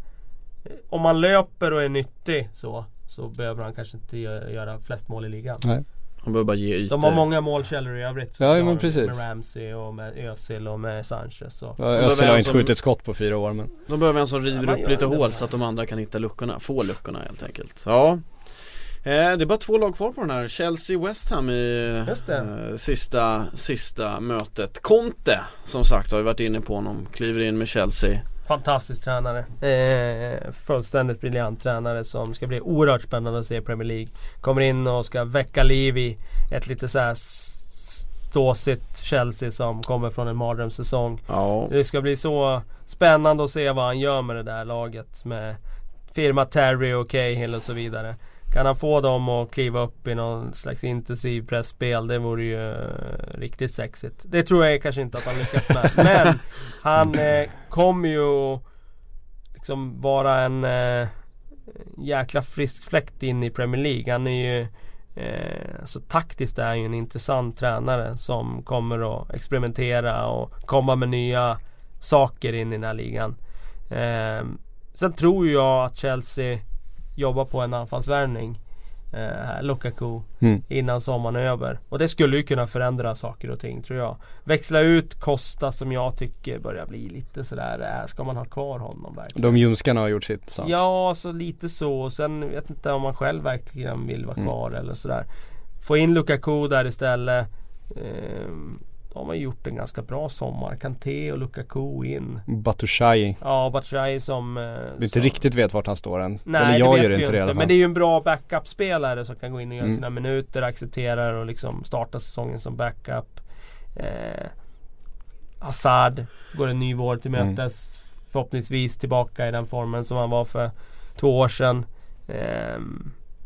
Om man löper och är nyttig så, så behöver han kanske inte gö- göra flest mål i ligan. Nej. Han behöver bara ge ytor. De har många målkällor i övrigt. Ja, De men har precis. Med Ramsey och med Özil och med Sanchez. Och. Ja, behöver Özil har inte som- skjutit skott på fyra år men De behöver en som river Ja, upp lite hål så att de andra kan hitta luckorna, få luckorna helt enkelt. Ja Eh, det är bara två lag kvar på den här. Chelsea-West Ham i eh, sista, sista mötet. Conte som sagt har vi varit inne på honom. Kliver in med Chelsea. Fantastisk tränare. Eh, fullständigt briljant tränare som ska bli oerhört spännande att se i Premier League. Kommer in och ska väcka liv i ett lite så här ståsigt Chelsea som kommer från en mardrömssäsong. Ja, Det ska bli så spännande att se vad han gör med det där laget med firma Terry och Cahill och så vidare. Kan han få dem att kliva upp i någon slags intensiv pressspel det vore ju eh, riktigt sexigt. Det tror jag kanske inte att han lyckas med. Men han eh, kommer ju liksom vara en eh, jäkla frisk fläkt in i Premier League. Han är ju Eh, så taktiskt är han ju en intressant tränare som kommer att experimentera och komma med nya saker in i den här ligan. Eh, sen tror jag att Chelsea jobbar på en anfallsvärvning. Eh, Lukaku. Mm. Innan sommaren är över. Och det skulle ju kunna förändra saker och ting tror jag. Växla ut Costa som jag tycker börjar bli lite sådär, äh, ska man ha kvar honom verkligen? De ljumskarna har gjort sitt sak. Ja, så lite så. Och sen vet inte om man själv verkligen vill vara Mm. kvar eller sådär. Få in Lukaku där istället. Ehm, då har man gjort en ganska bra sommar. Kanté och Lukaku in. Batushai. Ja, Batshuayi som... Eh, Vi inte som- riktigt vet vart han står än. Nej, Eller det jag vet gör vi inte det i alla fall. Men det är ju en bra backup-spelare som kan gå in och göra Mm. sina minuter, accepterar och liksom starta säsongen som backup. Eh, Hazard går en ny vår till Mm. mötes. Förhoppningsvis tillbaka i den formen som han var för två år sedan. Eh,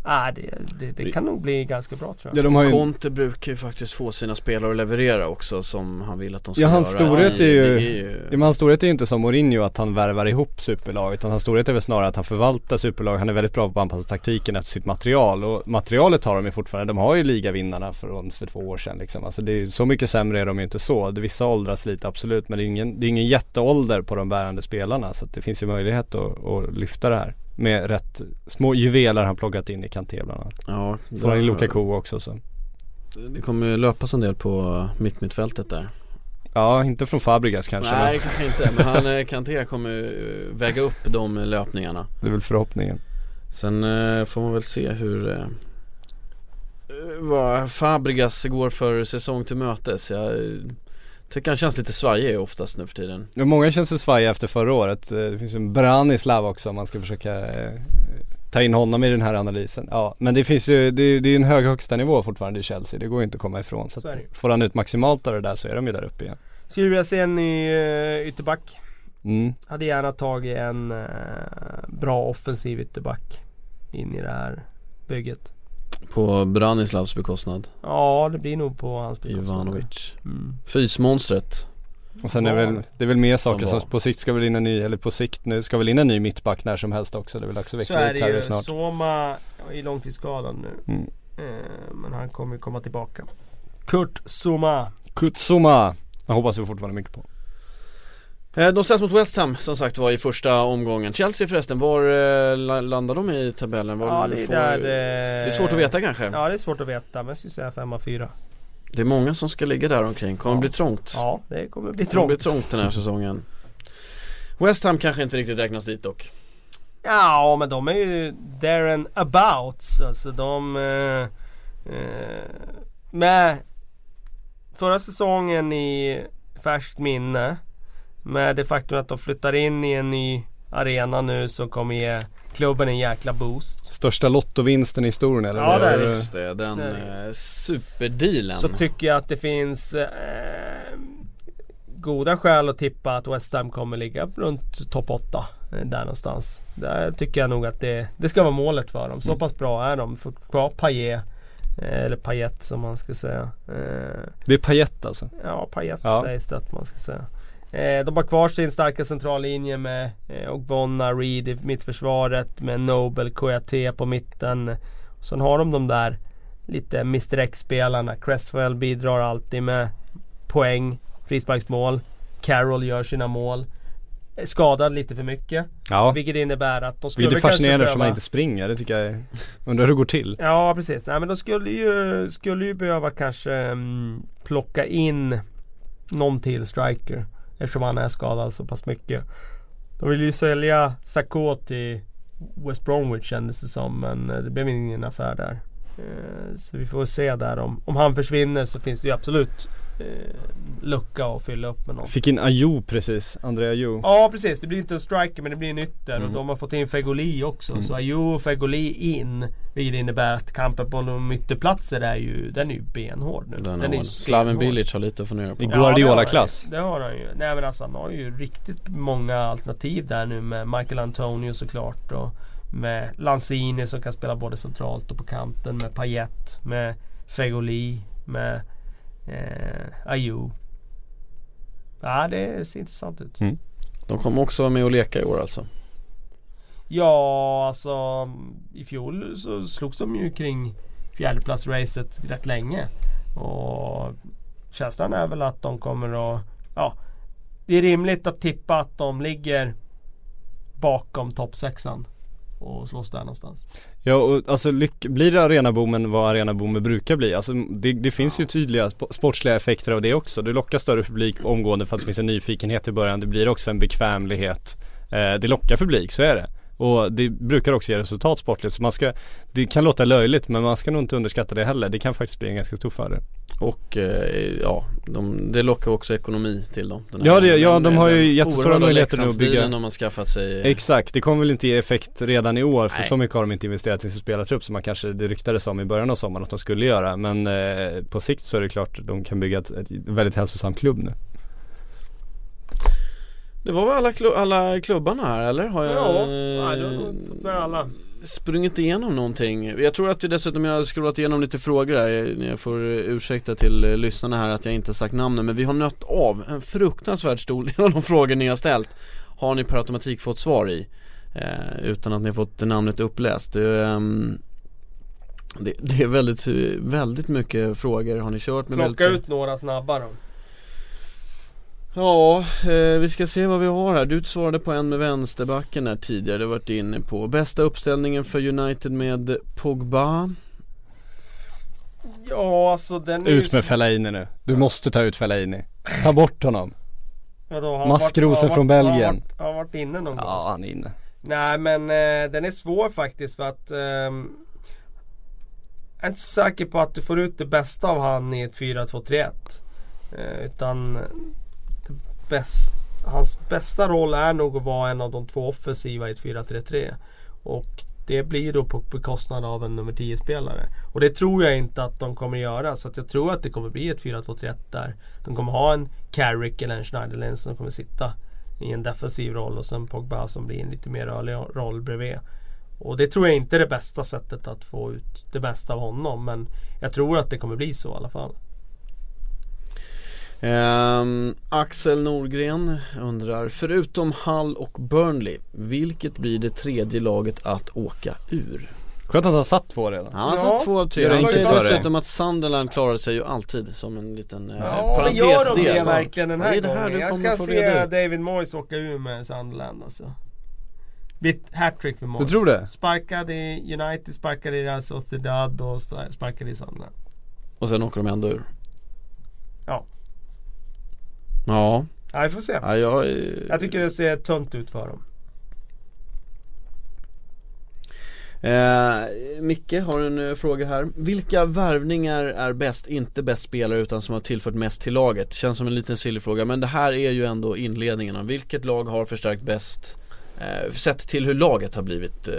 ah, det, det, det kan nog bli ganska bra tror jag. Ja, de har ju... Conte brukar ju faktiskt få sina spelare att leverera också som han vill att de ska Ja, göra. hans storhet är ju- är Ja, men hans storhet är ju inte som Mourinho att han värvar ihop superlag utan hans storhet är väl snarare att han förvaltar superlag. Han är väldigt bra på att anpassa taktiken efter sitt material och materialet har de ju fortfarande. De har ju ligavinnarna från för två år sedan liksom. Alltså det är, ju- så mycket sämre är de ju inte så. Vissa åldras lite absolut men det är ingen, det är ingen jätteålder på de bärande spelarna så att det finns ju möjlighet att, att lyfta det här. Med rätt små juveler han plockat in i Kanté bland annat. Ja, Får han in Lukaku också så. Det kommer ju löpas en del på mittmittfältet där. Ja, inte från Fabregas kanske Nej, men kanske inte. Men han, eh, Kanté kommer eh, väga upp de löpningarna. det är väl förhoppningen. Sen eh, får man väl se hur eh, eh, vad Fabregas går för säsong till mötes. Jag tycker han känns lite svajig oftast nu för tiden. Ja, många känns ju svajiga efter förra året. Eh, Det finns ju en Branislav också om man ska försöka eh, ta in honom i den här analysen. Ja, men det finns ju, det, är- ju en hög högsta nivå fortfarande i Chelsea. Det går ju inte att komma ifrån. Så, att får han ut maximalt av det där så är de ju där uppe igen. Skulle vilja se en ny uh, ytterback. Mm. Hade gärna tagit en eh, bra offensiv ytterback in i det här bygget. På Branislavs bekostnad. Ja, det blir nog på hans bekostnad. Ivanovic. Mm. Fysmonstret. Och sen är Var. väl, det är väl mer saker Som som, på sikt ska väl in en ny, eller på sikt nu ska väl in en ny mittback när som helst också. Det är väl dags att är ut det ju. snart. Soma är långtidsskadad nu. Mm. Eh, men han kommer ju komma tillbaka. Kurt Soma. Kutsuma! Jag hoppas vi fortfarande mycket på. Eh, De ställs mot West Ham som sagt var i första omgången. Chelsea förresten, var eh, la- landar de i tabellen? Var Ja det är där Det är svårt att veta kanske. Ja det är svårt att veta men jag skulle säga 5 av 4. Det är många som ska ligga där omkring. Kommer Ja. bli trångt. Ja det kommer bli Det kommer bli trångt. trångt den här säsongen. West Ham kanske inte riktigt räknas dit dock. Ja men de är ju there and abouts. Alltså de... Eh, eh, med förra säsongen i färskt minne. Med det faktum att de flyttar in i en ny arena nu som kommer ge klubben en jäkla boost. Största lottovinsten i historien eller? Ja, det är. Just det, den Det är eh, superdealen. Så tycker jag att det finns eh, goda skäl att tippa att West Ham kommer ligga runt topp 8. eh, Där någonstans. Där tycker jag nog att det, det ska vara målet för dem. Så Mm. pass bra är de. Får kvar Payet. eh, Eller Payet som man ska säga. Eh, Det är Payet alltså. Ja, Payet Ja. sägs det att man ska säga. Eh, de har kvar sin starka centrallinje med eh, Ogbonna, Reed i mittförsvaret med Nobel, Kouyaté på mitten. Sen har de de där lite Mr X-spelarna. Cresswell bidrar alltid med poäng, frisparksmål. Carroll gör sina mål. Är Skadad lite för mycket. Ja. Vilket innebär att de skulle Lite kanske fascinerande behöva... eftersom han inte springer. Det tycker jag är... Undrar hur det går till. Ja precis. Nej men de skulle ju, skulle ju behöva kanske mm, plocka in någon till striker. Eftersom han är skadad så pass mycket. De ville ju sälja Sakho till West Bromwich kändes det som men eh, det blev ingen affär där. Eh, så vi får se där om, om han försvinner så finns det ju absolut eh, lucka att fylla upp med någon. Fick in Ayo precis, André Ayo. Ja precis, det blir inte en striker men det blir en ytter Mm. och de har fått in Fegoli också. Mm. Så Ayo och Fegoli in. Vilket innebär att kampen på de ytterplatser är ju, den är ju benhård nu. Den är har ju Slaven. Bilic har lite att fundera på. I Ja. Guardiola-klass. Det har han ju. Nej men alltså han har ju riktigt många alternativ där nu med Michael Antonio såklart och med Lanzini som kan spela både centralt och på kanten med Payet, med Fegoli, med eh, Ayew. Ja det ser intressant ut. De kommer också vara med och leka i år alltså. Ja alltså i fjol så slogs de ju kring fjärdeplatsracet rätt länge. Och känslan är väl att de kommer att, ja Det är rimligt att tippa att de ligger bakom toppsexan och slåss där någonstans. Ja och alltså blir det arenaboomen vad arenaboomer brukar bli? Alltså det, det finns ju tydliga sp- sportsliga effekter av det också. Det lockar större publik omgående för att det finns en nyfikenhet i början. Det blir också en bekvämlighet. Eh, det lockar publik, så är det. Och det brukar också ge resultat sportligt. Så man ska, det kan låta löjligt men man ska nog inte underskatta det heller. Det kan faktiskt bli en ganska stor fördel. Och eh, ja, de, det lockar också ekonomi till dem. Ja, det- ja, de har ju jättestora möjligheter nu att bygga- de har skaffat sig. Exakt, det kommer väl inte ge effekt redan i år för Nej. så mycket har de inte investerat i sin spelartrupp som man kanske det ryktades om i början av sommaren att de skulle göra. Men eh, på sikt så är det klart de kan bygga ett, ett väldigt hälsosam klubb nu. Det var väl alla, klu- alla klubbarna här eller? Har jag Ja, nej, du har nog fått med alla. sprungit igenom någonting? Jag tror att vi dessutom jag har scrollat igenom lite frågor här Jag får ursäkta till eh, lyssnarna här att jag inte sagt namnen Men vi har nött av en fruktansvärt stor del av de frågor ni har ställt Har ni per automatik fått svar i eh, Utan att ni har fått namnet uppläst det, ehm, det, det är väldigt, väldigt mycket frågor har ni kört med Plocka väldigt ut några snabba då. Ja, eh, vi ska se vad vi har här. Du svarade på en med vänsterbacken där tidigare, du har varit inne på. Bästa uppställningen för United med Pogba. Ja alltså den är Ut ju med Fellaini nu. Du måste ta ut Fellaini. Ta bort honom. Vadå, Maskrosen varit- har han från varit- Belgien. Har han varit, har han varit inne någon gång? Ja, han är inne. Nej men eh, den är svår faktiskt för att ehm, Jag är inte så säker på att du får ut det bästa av han i ett 4-2-3-1 eh, Utan det bäst, Hans bästa roll är nog att vara en av de två offensiva i ett 4-3-3 Och det blir då på bekostnad av en nummer 10 spelare Och det tror jag inte att de kommer göra så att jag tror att det kommer bli ett 4-2-3-1 där De kommer ha en Carrick eller en Schneiderlin som kommer sitta i en defensiv roll och sen Pogba som blir en lite mer rörlig roll bredvid. Och det tror jag inte är det bästa sättet att få ut det bästa av honom men jag tror att det kommer bli så i alla fall. Ehm, Axel Norgren undrar, förutom Hull och Burnley, vilket blir det tredje laget att åka ur? Skönt att han satt två redan. Han Ja, satt två av tre, det är han säger dessutom att Sunderland klarar sig ju alltid som en liten eh, Ja, men parentesdel gör de det verkligen den här Det är det här gången? Jag få se. David Moyes åka ur med Sunderland alltså. Blir ett hattrick för Moyes. Du tror det? Sparkad i United, sparkad i Real Sociedad och sta- sparkad i Sunderland. Och sen åker de ändå ur Ja. Ja, Ja, vi får se. ja jag, eh, Jag tycker det ser tunt ut för dem. Eh, Micke har en eh, fråga här. Vilka värvningar är bäst, inte bäst spelare utan som har tillfört mest till laget? Känns som en liten silly fråga men det här är ju ändå inledningen vilket lag har förstärkt bäst eh, Sett till hur laget har blivit eh,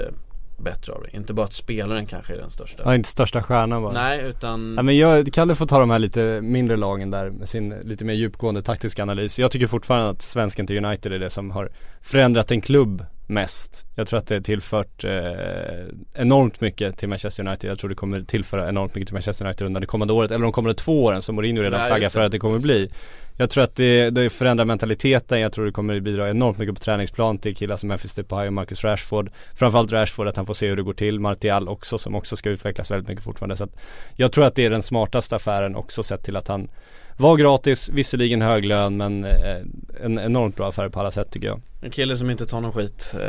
bättre av det, inte bara att spelaren kanske är den största Ja, inte största stjärnan bara. Nej utan Ja, men jag, Kalle får ta de här lite mindre lagen där med sin lite mer djupgående taktiska analys. Jag tycker fortfarande att svensken till United är det som har förändrat en klubb mest. Jag tror att det har tillfört eh, enormt mycket till Manchester United. Jag tror det kommer tillföra enormt mycket till Manchester United under det kommande året, eller de kommande två åren som Mourinho redan flaggar för att det kommer bli. Jag tror att det, det förändrar mentaliteten, jag tror det kommer bidra enormt mycket på träningsplan till killar som Memphis Depay och Marcus Rashford. Framförallt Rashford, att han får se hur det går till. Martial också, som också ska utvecklas väldigt mycket fortfarande. Så att jag tror att det är den smartaste affären också sett till att han Var gratis, visserligen hög lön men eh, en enormt bra affär på alla sätt tycker jag en kille som inte tar någon skit eh,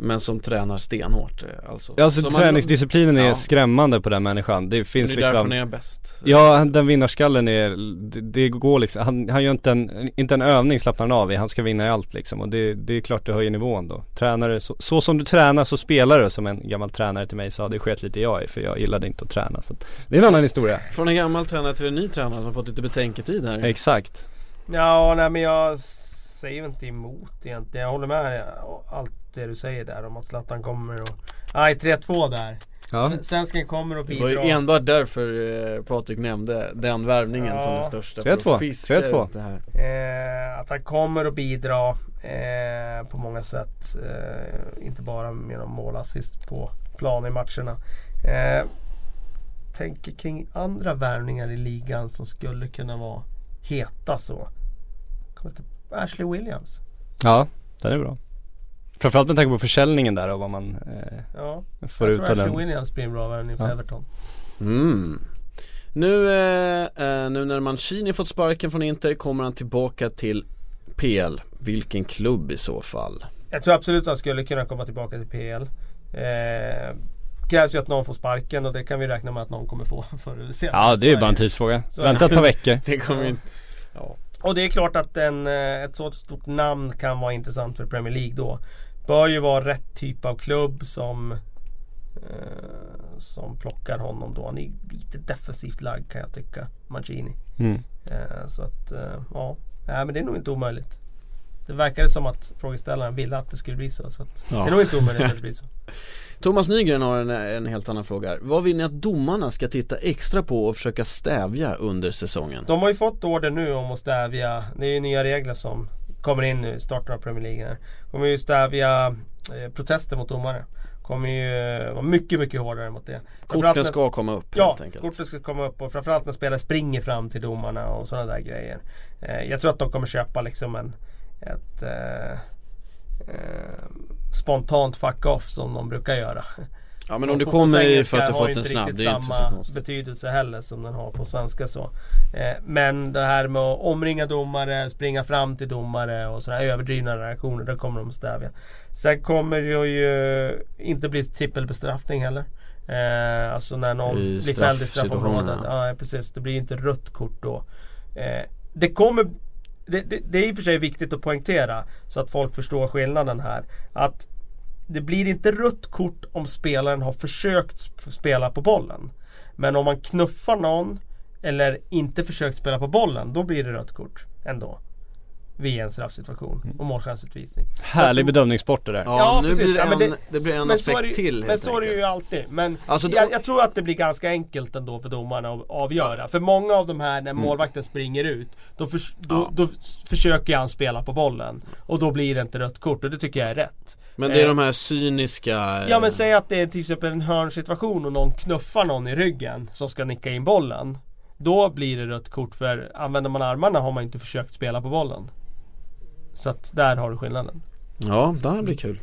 men som tränar stenhårt eh, alltså. Alltså Som träningsdisciplinen är Ja. skrämmande på den människan. Det finns det är därför liksom han är bäst. Ja, den vinnarskallen är, det, det går liksom, han, han gör inte en, inte en övning slappnar han av i, han ska vinna i allt liksom. Och det, det är klart det höjer nivån då. Tränare, så, så som du tränar så spelar du. Som en gammal tränare till mig sa, det sket lite jag i för jag gillade inte att träna. Så att, Det är en annan historia. Från en gammal tränare till en ny tränare som har fått lite betänketid här. Exakt. Ja, nej men jag säger inte emot egentligen. Jag håller med allt det du säger där om att Zlatan kommer och... Nej, 3-2 där. Ja, Svensken kommer och Det var ju bidrar. enbart därför eh, Patrik nämnde den värvningen Ja. som den största 3-2. för att fiska 3-2. ut det här Eh, att han kommer att bidra eh, på många sätt. Eh, inte bara genom målassist på plan i matcherna. Eh, tänker kring andra värvningar i ligan som skulle kunna vara heta så. Kommer till Ashley Williams. ja den är bra Framförallt med tanke på försäljningen där och vad man eh, Ja, får jag ut tror av Ashley den Williams blir en bra värvning för Ja. Everton. Mm. Nu, eh, eh, nu när Mancini fått sparken från Inter kommer han tillbaka till PL. Vilken klubb i så fall? Jag tror absolut att han skulle kunna komma tillbaka till PL. Eh, krävs ju att någon får sparken och det kan vi räkna med att någon kommer få förr eller senare. Ja det är Så bara en tidsfråga, Så vänta ett par veckor Det kommer ja. Och det är klart att en, eh, ett så stort namn kan vara intressant för Premier League då. Bör ju vara rätt typ av klubb som eh, Som plockar honom då. Han är lite defensivt lagd kan jag tycka. Mancini. mm. Eh, så att eh, ja. Nej men det är nog inte omöjligt. Det verkar som att frågeställaren ville att det skulle bli så. så att Ja. Det är nog inte omöjligt att det blir så. Thomas Nygren har en, en helt annan fråga här. Vad vill ni att domarna ska titta extra på och försöka stävja under säsongen? De har ju fått order nu om att stävja, det är ju nya regler som kommer in nu i starten av Premier League här. Kommer ju stävja eh, protester mot domare. Kommer ju eh, vara mycket, mycket hårdare mot det. Korten ska komma upp Ja, helt enkelt. korten ska komma upp och framförallt när spelare springer fram till domarna och sådana där grejer. Eh, jag tror att de kommer köpa liksom en ett eh, eh, spontant fuck off som de brukar göra. Ja men om Och kommer i för att du fått en snabb, det är inte så samma konstigt. betydelse heller som den har på svenska så. Eh, men det här med att omringa domare, springa fram till domare och sådana här överdrivna reaktioner, det kommer de stävja. Sen kommer det ju inte bli trippelbestraffning heller. Eh, alltså när någon I blir fälld i straffområdet. Ja precis, det blir inte rött kort då. Eh, det kommer det, det, det är i och för sig viktigt att poängtera så att folk förstår skillnaden här. Att det blir inte rött kort om spelaren har försökt spela på bollen. Men om man knuffar någon eller inte försökt spela på bollen, då blir det rött kort ändå. Vid en straffsituation och målchansutvisning. Härlig bedömningssport det där Ja, nu precis. blir det, Ja, en, men det, blir en aspekt det till Men så är det ju alltid. Men Alltså, jag, jag tror att det blir ganska enkelt ändå för domarna att avgöra. För många av de här när målvakten springer ut, då, förs- då, Mm. Ja. då försöker han spela på bollen. Och då blir det inte rött kort och det tycker jag är rätt. Men det är Eh, de här cyniska Ja men säg att det är till exempel en hörnsituation och någon knuffar någon i ryggen som ska nicka in bollen. Då blir det rött kort för använder man armarna har man inte försökt spela på bollen. Så att där har du skillnaden. Ja, det här blir kul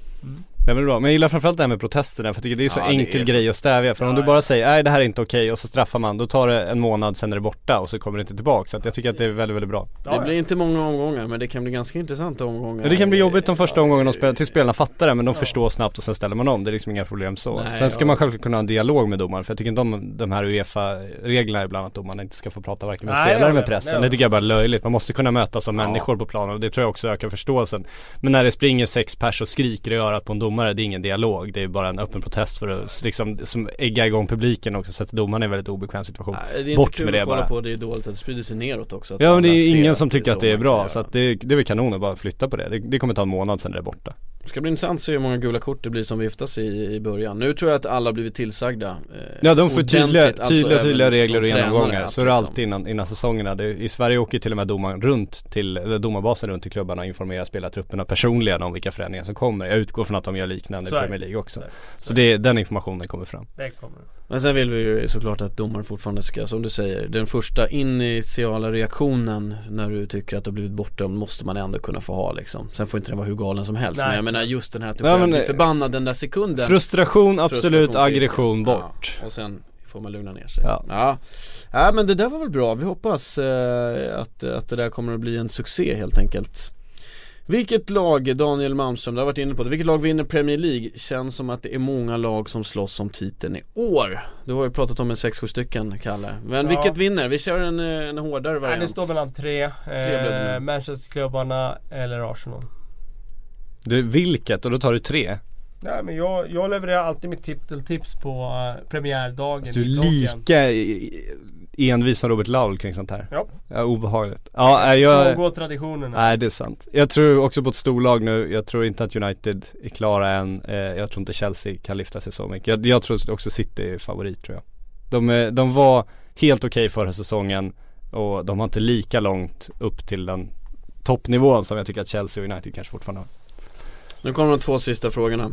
Det är bra, men jag gillar framförallt det här med protesterna för jag tycker det är så Ja, enkel är så. grej att stävja För om Ja, du bara ja. säger nej det här är inte okej och så straffar man Då tar det en månad, sen är det borta och så kommer det inte tillbaka Så att jag tycker att det är väldigt, väldigt bra Det blir inte många omgångar men det kan bli ganska intressanta omgångar Men det kan bli jobbigt de första Ja, omgångarna spel- tills spelarna fattar det men de Ja. förstår snabbt och sen ställer man om Det är liksom inga problem så Nej, Sen ska ja. man självklart kunna ha en dialog med domaren för jag tycker inte om de här Uefa-reglerna ibland att domarna inte ska få prata varken med Nej, spelare med pressen Det är Det det. tycker jag bara är löjligt, man måste kunna mötas som Ja. människor på planen och det tror jag också ökar förståelsen Men när det springer sex pers och skriker i örat på en domare, det är ingen dialog Det är bara en öppen protest för att liksom, som ägga igång publiken också så att domaren är en väldigt obekväm situation Nej, det är inte Bort kul med det att kolla bara. på, det är dåligt att det sprider sig neråt också att Ja men det är ingen som det är tycker att det är bra så att det, det är väl kanon att bara flytta på det. det Det kommer ta en månad sen är det borta Det ska bli intressant att se hur många gula kort det blir som viftas i, i början Nu tror jag att alla har blivit tillsagda eh, Ja de får tydliga, alltså tydliga, tydliga regler och genomgångar. Så är det liksom. alltid innan, innan säsongerna. Det, I Sverige åker till och med domaren runt till, eller domarbasen runt till klubbarna och informerar spelartrupperna personligen om vilka förändringar som kommer. Jag utgår från att de gör liknande i. Premier League också. Så. Så det, den informationen kommer fram. Det kommer Men sen vill vi ju såklart att domaren fortfarande ska, som du säger, den första initiala reaktionen när du tycker att du har blivit bortdömd måste man ändå kunna få ha liksom. Sen får inte den vara hur galen som helst. Nej. Men jag menar just den här att du blir förbannad den där sekunden. Frustration, absolut, Frustration, aggression ja. bort. Och sen får man lugna ner sig. Ja. ja. Ja, men det där var väl bra. Vi hoppas eh, att, att det där kommer att bli en succé helt enkelt. Vilket lag, Daniel Malmström, du har varit inne på det, vilket lag vinner Premier League? Känns som att det är många lag som slåss om titeln i år. Du har ju pratat om en 6-7 stycken, Kalle. Men Ja. vilket vinner? Vi kör en, eh, en hårdare Nej, variant. det står mellan tre. Eh, Manchesterklubbarna eller Arsenal. Du, vilket? Och då tar du tre? Nej men jag, jag levererar alltid mitt titeltips på uh, premiärdagen Du är lika i- envis som Robert Laul kring sånt här Ja. Ja, obehagligt Ja, jag Frångå traditionerna. Nej det är sant. Jag tror också på ett storlag nu, jag tror inte att United är klara än eh, Jag tror inte Chelsea kan lyfta sig så mycket. Jag, jag tror också City är favorit tror jag. De, är, de var helt okej förra säsongen och de har inte lika långt upp till den toppnivån som jag tycker att Chelsea och United kanske fortfarande har. Nu kommer de två sista frågorna.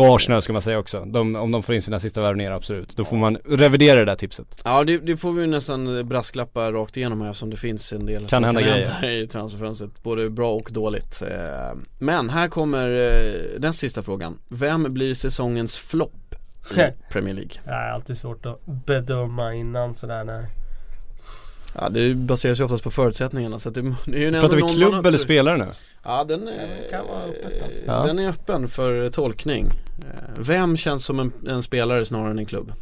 Och Arsenal ska man säga också. De, om de får in sina sista värvningar absolut. Då får man revidera det där tipset. Ja det, det får vi nästan brasklappa rakt igenom här eftersom det finns en del Kan som hända kan grejer. hända i transferfönstret. Både bra och dåligt. Eh, Men här kommer eh, den sista frågan. Vem blir säsongens flopp i Premier League? Det är alltid svårt att bedöma innan sådär när Ja det baseras ju oftast på förutsättningarna så att det, det är ju Pratar vi klubb eller tur- spelare nu? Ja den är, det kan vara öppet alltså. Ja. Den är öppen för tolkning Eh, Vem känns som en, en spelare snarare än en klubb?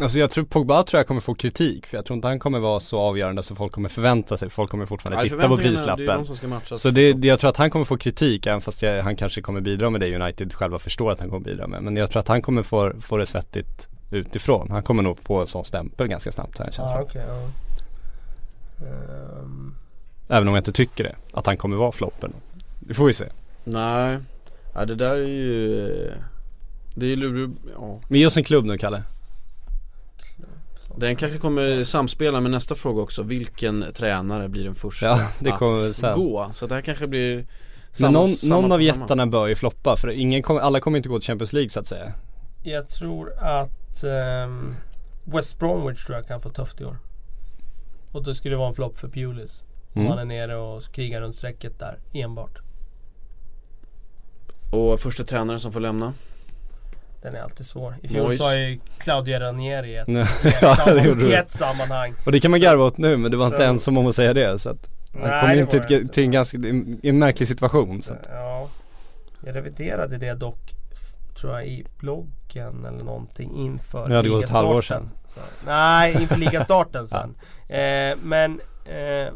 Alltså jag tror Pogba tror jag kommer få kritik för jag tror inte han kommer vara så avgörande så folk kommer förvänta sig, folk kommer fortfarande Nej, titta på Det är de prislappen som ska matchas Så det, det, jag tror att han kommer få kritik även fast jag, han kanske kommer bidra med det United själva förstår att han kommer bidra med Men jag tror att han kommer få, få det svettigt utifrån. Han kommer nog få en sån stämpel ganska snabbt har jag en känsla Ja. Ehm, Även om jag inte tycker det, att han kommer vara floppen. Det får vi se. Nej, ja, det där är ju Det är ju lurig, ja. Men ge oss en klubb nu Kalle. Den kanske kommer samspela med nästa fråga också. Vilken tränare blir den första Ja, det kommer att sen. gå? Så det här kanske blir Men samma- någon, samma någon av jättarna bör ju floppa för ingen kommer, alla kommer inte gå till Champions League så att säga. Jag tror att ehm, West Bromwich tror jag kan få tufft i år. Och då skulle det vara en flopp för Pulis. Om Mm. han är nere och krigar runt strecket där enbart. Och första tränare som får lämna Den är alltid svår. I fjol sa ju Claudio Ranieri i ett, Nej, i ett, ja, i du. ett sammanhang. Och det kan man garva åt nu men det var inte Så- ensam om att säga det så att Han Nej, kom det in till, inte. till en ganska, en märklig situation så att, Ja. Jag reviderade det dock tror jag i bloggen eller någonting inför Det hade gått ett halvår ligastarten. Så, nej, inför ligastarten sen. eh, men eh,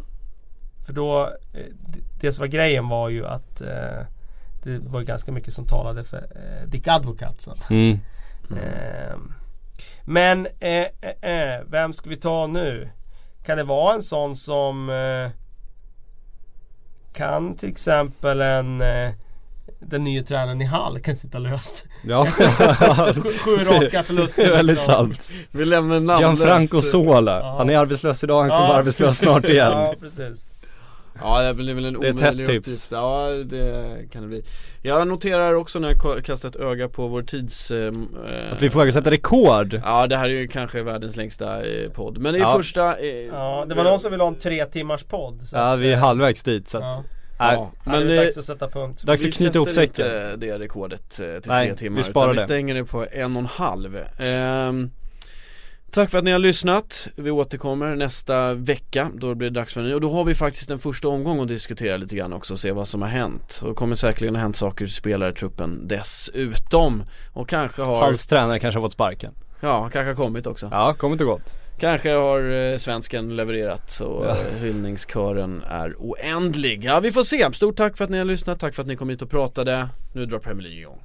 för då, eh, det, det som var grejen var ju att eh, det var ganska mycket som talade för eh, Dick Advocat. Så. mm. Men eh, eh, vem ska vi ta nu? Kan det vara en sån som kan till exempel en den nya tränaren i Hall kan sitta löst. Ja, Sju, sju raka förluster. det är väldigt liksom. sant Vi lämnar namnlös Gianfranco Sola, Ja. han är arbetslös idag, han kommer Ja. vara arbetslös snart igen ja, precis. Ja det blir väl en Det är ett omöjlig hett tips. uppgift Ja det kan det bli Jag noterar också när jag kastar ett öga på vår tids eh, Att vi är på väg att sätta rekord Ja det här är ju kanske världens längsta eh, podd Men det är Ja. första eh, Ja, det var någon som ville ha en tre timmars podd. så Ja att, vi är eh, halvvägs dit så att, Ja, Ja, men det är dags att sätta punkt. dags vi att knyta ihop sätter säcken inte det rekordet eh, till Nej, tre timmar vi sparar utan vi det. stänger det på en och en halv Ehm, Tack för att ni har lyssnat. Vi återkommer nästa vecka då blir det dags för en ny och då har vi faktiskt en första omgång att diskutera lite grann också och se vad som har hänt. Och det kommer säkerligen ha hänt saker i spelartruppen dessutom. Och kanske har, Hans tränare kanske har fått sparken ja kanske har kommit också. Ja, kommit och gått Kanske har eh, svensken levererat och Ja. hyllningskören är oändlig. Ja vi får se. Stort tack för att ni har lyssnat, tack för att ni kom hit och pratade. Nu drar Premier League igång.